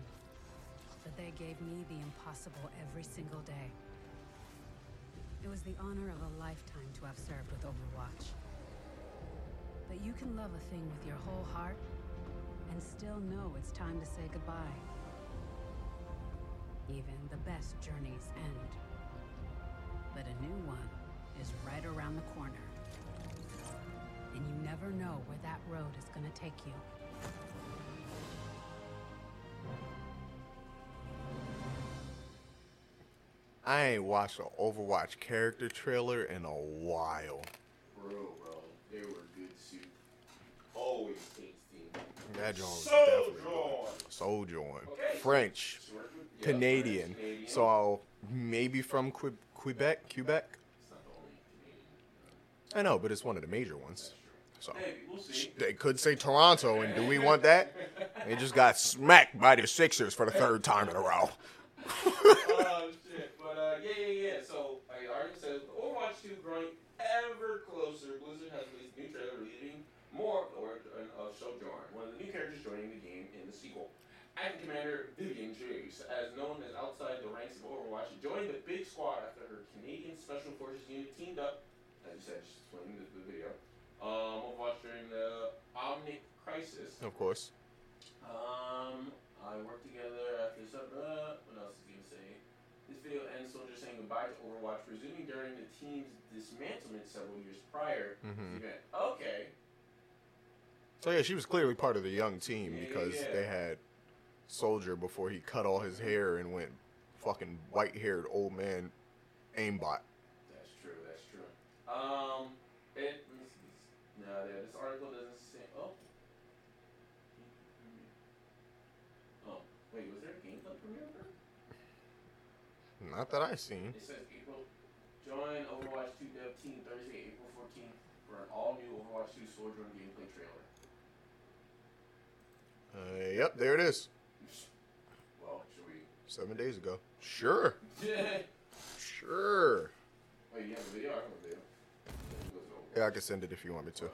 But they gave me the impossible every single day. It was the honor of a lifetime to have served with Overwatch. But you can love a thing with your whole heart and still know it's time to say goodbye. Even the best journeys end. But a new one is right around the corner. And you never know where that road is going to take you. I ain't watched an Overwatch character trailer in a while. Bro, bro. They were good soup. Always tasty. That joint was So definitely drawn. Sojourn. Okay. French. Yeah, Canadian. French, Canadian. So maybe from Que- Quebec, Quebec. It's not the only Canadian. I know, but it's one of the major ones. So Maybe we'll see. they could say Toronto, and do we want that? They just got smacked by the Sixers for the third time in a row. oh [LAUGHS] shit! But uh, yeah, yeah, yeah. So like Arden says, Overwatch 2 growing ever closer. Blizzard has released a new trailer releasing more of the origin of Sojourn, one of the new joining the game in the sequel. Acting Commander Vivian Chase, as known as outside the ranks of Overwatch, joined the big squad after her Canadian Special Forces unit teamed up, as you said, just explaining the, the video, um, Overwatch during the Omnic Crisis. Of course. Um, I worked together after this. Uh, what else is he gonna say? This video ends soldiers saying goodbye to Overwatch, resuming during the team's dismantlement several years prior to Mhm. the event. Okay. So yeah, she was clearly part of the young team Yeah, because yeah. they had Soldier before he cut all his hair and went fucking white-haired old man aimbot. That's true. That's true. Um, it. let me see this. No, yeah, this article doesn't say. Oh. Oh, wait. Was there a gameplay premiere? Not that I've seen. It says April. Join Overwatch 2 dev team Thursday, April 14th for an all new Overwatch 2 Sojourn gameplay trailer. Uh, yep, there it is. Well, should we? Seven days ago. Sure, [LAUGHS] Wait, sure. you have a video? I have a video. Then it goes over. Yeah, I can send it if you want me to. Uh,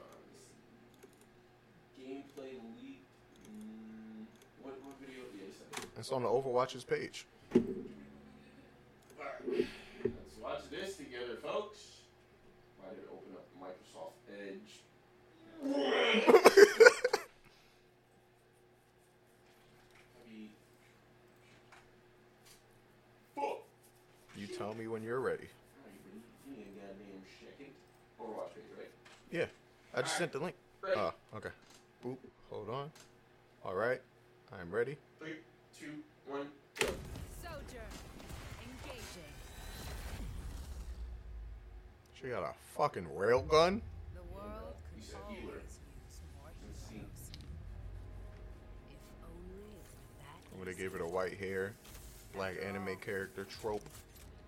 gameplay leak. Mm, what, what video did you send? It's on the Overwatch's page. Alright. Let's watch this together, folks. Why did it open up Microsoft Edge? [LAUGHS] [LAUGHS] Heavy. Fuck. You tell me when you're ready. Alright, buddy. You need a goddamn second. Overwatch page, right? Yeah, I just sent the link. Ready. Oh, okay. Oop, hold on. All right, I'm ready. Three, two, one, go. Sojourn. Engaging. She got a fucking railgun. The world You could said always healer. use more Let's see. heroes. If only it were that When they easy. gave her the white hair, black anime character trope.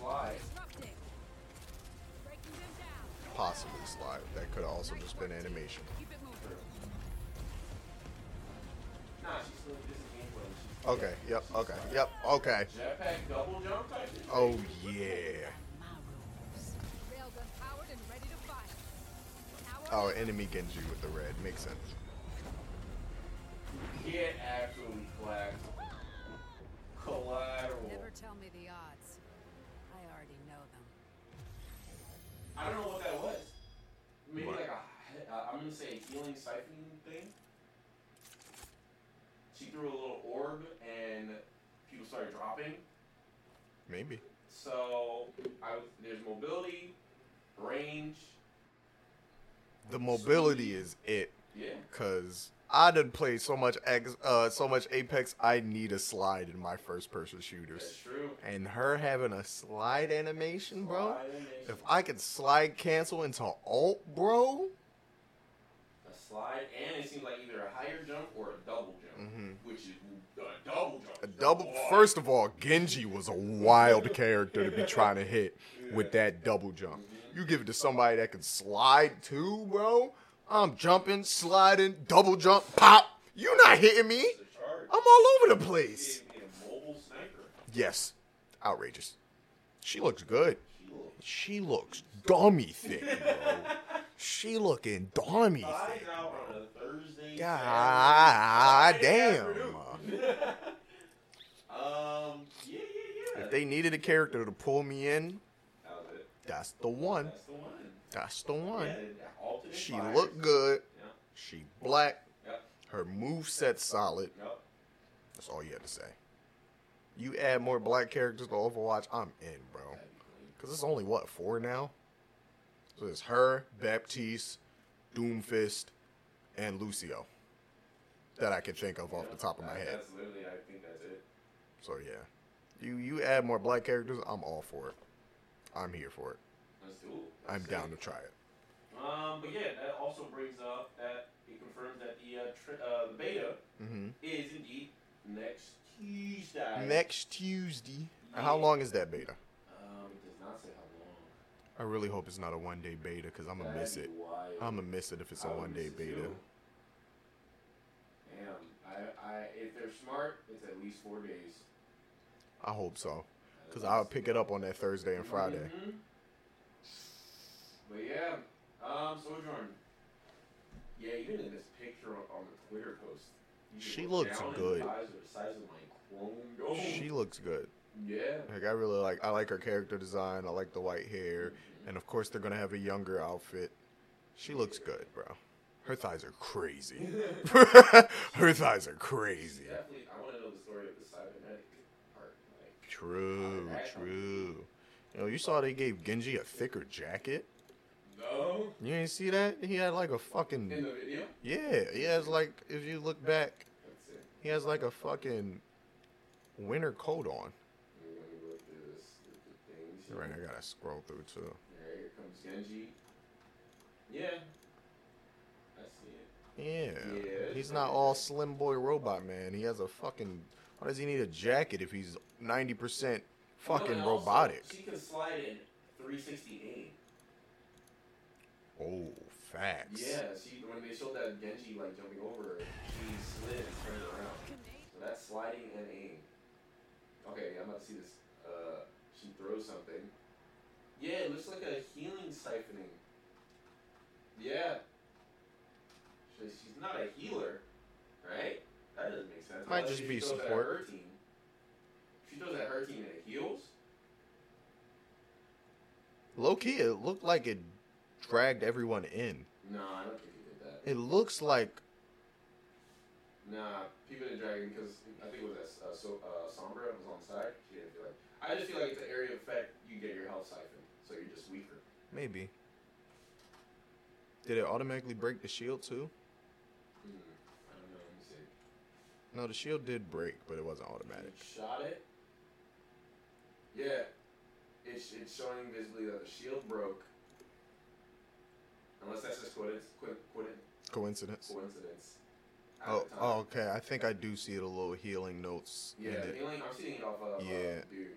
Slide. Disrupting. Breaking them down. Possibly slide. That could also just been animation. Keep it moving. Nah, she's still this is gameplay. She's Okay, yep, okay, yep, okay. Jetpack double jump type? Oh, yeah. My rules. Railgun powered and ready to fire. Oh, enemy Genji with the red. Makes sense. Get absolutely clapped. Collateral. Never tell me the odds. I already know them. I don't know what that was. Maybe What? like a, uh, I'm gonna say a healing siphon thing. She threw a little orb and people started dropping. Maybe. So I was, there's mobility, range. The mobility is it. Yeah. Cause I done played so much X, uh, so much Apex. I need a slide in my first-person That's shooters. true. And her having a slide animation, bro. Slide animation. If I could slide cancel into alt, bro. a slide, and it seems like either a higher jump or a double jump, Mhm. which is a double jump. A double. First of all, Genji was a wild character to be trying to hit with [LAUGHS] that double jump. You give it to somebody that can slide too, bro. I'm jumping, sliding, double jump, pop. You're not hitting me. I'm all over the place. Yes, outrageous. She looks good. She looks dummy thick. She looking dummy thick. God damn. um. If they needed a character to pull me in, that's the one. That's the one. That's the one. Yeah, alternate She looked good. She black. Her move set solid. That's all you had to say. You add more black characters to Overwatch, I'm in, bro. That'd be clean. Cause it's only what four now. So it's her, Baptiste, Doomfist, and Lucio that I can think of off the top of my head. That's I think that's it. So yeah, you you add more black characters, I'm all for it. I'm here for it. Let's do it. I'm Let's down see. to try it. Um, but yeah, that also brings up that it confirms that the uh, tri- uh, the beta hmm is indeed next Tuesday. Next Tuesday. How long is that beta? Um, it does not say how long. I really hope it's not a one day beta because I'm gonna miss That'd it. wild. I'm gonna miss it if it's a I would one day beta. too. Damn, I, I, if they're smart, it's at least four days. I hope so because. I'll pick it up on that Thursday and Friday. Mhm. But yeah, um, Sojourn. Yeah, even in this picture on, the Twitter post, She look looks good. The eyes are the size of my chrome dome. She looks good. yeah. Like I really like. I like her character design. I like the white hair, and of course they're gonna have a younger outfit. She looks good, bro. Her thighs are crazy. [LAUGHS] [LAUGHS] her thighs are crazy. Definitely, I want to know the story of the cybernetic part. Like, True, How did that come true. You know, you saw they gave Genji a thicker jacket. No, You ain't see that? He had like a fucking. in the video. yeah. He has like if you look back, he has like a fucking winter coat on. Let me look through this. Look at things. Right, I gotta scroll through too. There, here comes Genji. Yeah. I see it. Yeah. Yeah, He's not all slim boy robot man. He has a fucking. Why does he need a jacket if he's ninety percent fucking and also, robotic? She can slide in 360 aim. Oh, facts. Yeah, she when they showed that Genji like jumping over, she slid and turned around. So that's sliding and aim. Okay, I'm about to see this. Uh, she throws something. Yeah, it looks like a healing siphoning. Yeah. She, she's not a healer, right? That doesn't make sense. Might Unless just she be support. Her team. She throws at her team and it heals. Low key, it looked like it dragged everyone in. No, I don't think he did that. It looks like Nah, people didn't drag him because I think it was that uh, so uh, Sombra was on side. She didn't feel like. I just feel like it's an area of effect. You get your health siphoned, so you're just weaker. maybe. Did it automatically break the shield too? Hmm. I don't know. Let me see. No, the shield did break, but it wasn't automatic. You shot it. Yeah, it's it's showing visibly that the shield broke. Unless that's just coincidence. Coincidence. Oh, oh, okay. I think I do see the little healing notes. in Yeah, it. healing. I'm seeing it off of Yeah. uh, dude.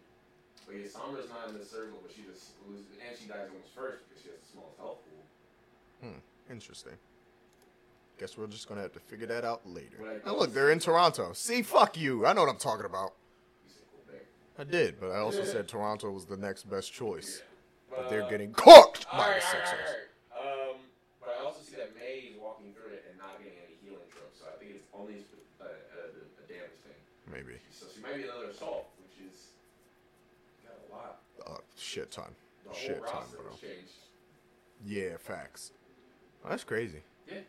But yeah, Sombra's not in the circle, but she just loses, and she dies almost first because she has the smallest health pool. Hmm. Interesting. Guess we're just gonna have to figure that out later. Now look, they're in Toronto. See, fuck you. I know what I'm talking about. You say cool thing. I did, but I also said Toronto was the next best choice. Yeah. But they're uh, getting cooked by the Sixers. alright. Um, but I also see that Mei is walking through it and not getting any healing tropes, so I think it's only a, a, a damage thing. Maybe So she might be another assault, which is got a lot. a shit ton. The Shit whole ton, roster bro. changed. Yeah, facts. Oh, that's crazy. Yeah.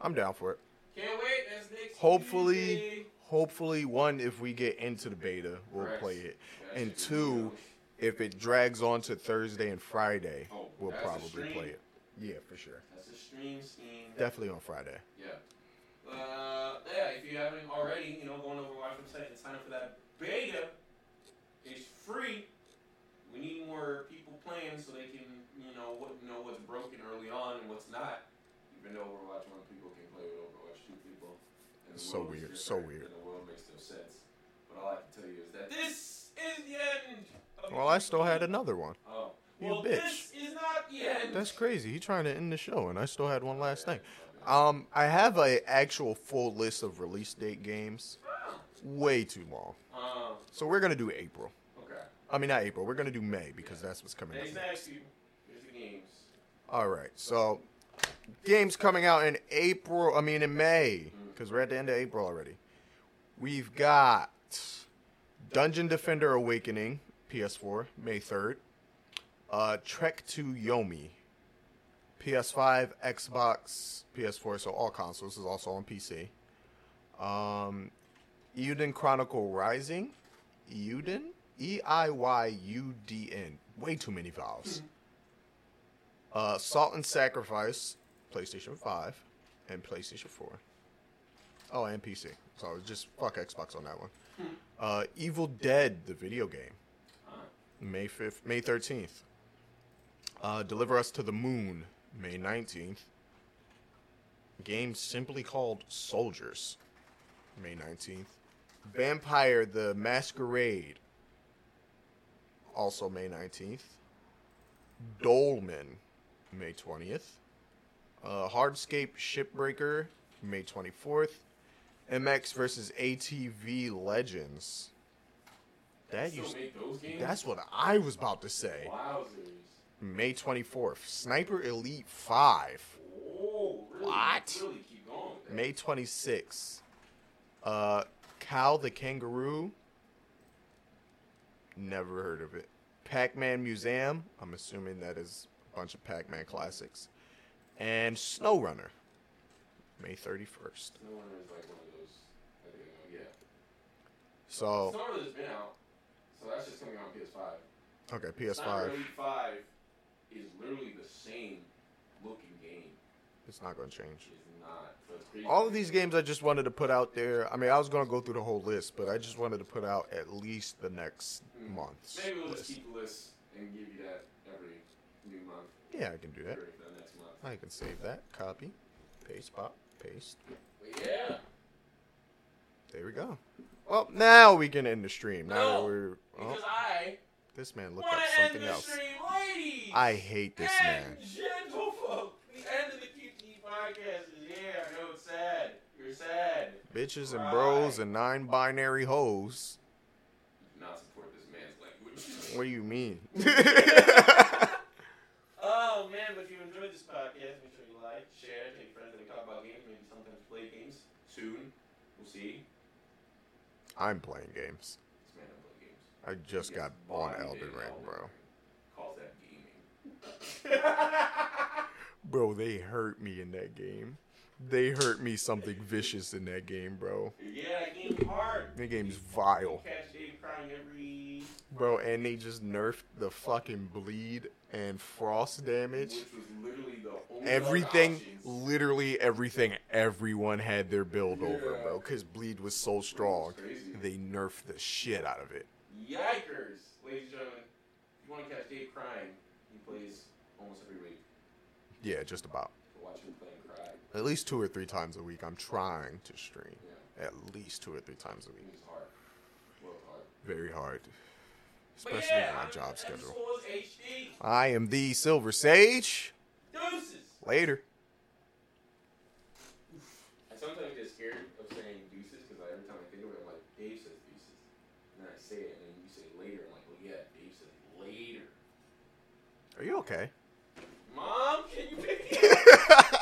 I'm down for it. Can't wait. That's next Hopefully, Tuesday. hopefully, one, if we get into the beta, we'll Correct. play it. And should be two, if it drags on to Thursday and Friday, Oh, we'll that's a probably stream. play it. Yeah, for sure. That's a stream scheme. Definitely on Friday. Yeah. Uh, yeah, if you haven't already, you know, go on over our website and sign up for that beta. It's free. We need more people playing so they can, you know, what, know what's broken early on and what's not. Even though Overwatch 1 people can play with Overwatch 2 people. And So weird, so weird. And the world makes no sense. But all I can tell you is that this is the end. Of Well, I still had another one. Oh. You well, bitch. this is not the end. That's crazy. He trying to end the show, and I still had one last thing. Um, I have a actual full list of release date games. Way too long. Uh, So we're gonna do April. okay. I mean not April. We're gonna do May because that's what's coming you. Here's the games. All right. So games coming out in April. I mean in May because we're at the end of April already. We've got Dungeon Defender Awakening PS4 May third. Uh, Trek to Yomi PS5, Xbox, PS4, so all consoles is also on PC. Um, Euden Chronicle Rising, Euden, E I Y U D N. Way too many vowels. Uh, Salt and Sacrifice, PlayStation 5, and PlayStation 4. Oh, and PC. So I was just fuck Xbox on that one. Uh, Evil Dead, the video game, May 5th, May 13th. Uh, Deliver Us to the Moon, May 19th. Game simply called Soldiers, May 19th. Vampire the Masquerade, also May 19th. Dolmen, May 20th. Uh, Hardspace Shipbreaker, May 24th. MX versus ATV Legends. That used those games? that's what I was about to say. Wowzers. May 24th. Sniper Elite 5. Oh, really? What? Really going. May 26th. Uh, Kao the Kangaroo. Never heard of it. Pac Man Museum. I'm assuming that is a bunch of Pac Man classics. And SnowRunner. May 31st. No is like one of those. I think I know. Yeah. So, has been out, so that's just coming out on PS5. okay, PS5. Elite 5 is literally the same looking game. It's not going to change. It's not. So it's crazy. All of these games I just wanted to put out there. I mean, I was going to go through the whole list, but I just wanted to put out at least the next Mm. month's Maybe we'll just keep the list and give you that every new month. Yeah, I can do that. The next month. I can save that. Copy. Paste, pop, paste. Yeah. There we go. Well, now we can end the stream. Now No, we're. Oh, Because I this man looked Wanna end something else. stream. I hate this and man. gentlefolk. The end of the QT podcast is here. I know it's sad. You're sad. Bitches and bros and nine binary hoes. Not support this man's language. What do you mean? [LAUGHS] [LAUGHS] Oh man, but if you enjoyed this podcast, make sure you like, share, take friends that talk about games, maybe sometimes play games. Soon. We'll see. I'm playing games. This man don't play games. I just got on Elden Ring, bro. Calls that gaming. [LAUGHS] [LAUGHS] Bro, they hurt me in that game. They hurt me something vicious in that game, bro. yeah, that game's hard. That game's vile. Catch Dave crying every. Bro, and they just nerfed the fucking bleed and frost damage. Which was literally the only Everything, literally everything, everyone had their build over, bro. Because bleed was so strong. crazy. They nerfed the shit out of it. Yikers! Ladies and gentlemen, if you want to catch Dave crying, he plays almost every week. Yeah, just about. Watch him play and cry. At least two or three times a week. I'm trying to stream. Yeah. At least two or three times a week. It's hard. Well, hard. Very hard. But Especially yeah, with my job schedule. I am the Silver Sage. Deuces. Later. I sometimes Are you okay? Mom, can you pick me up? [LAUGHS]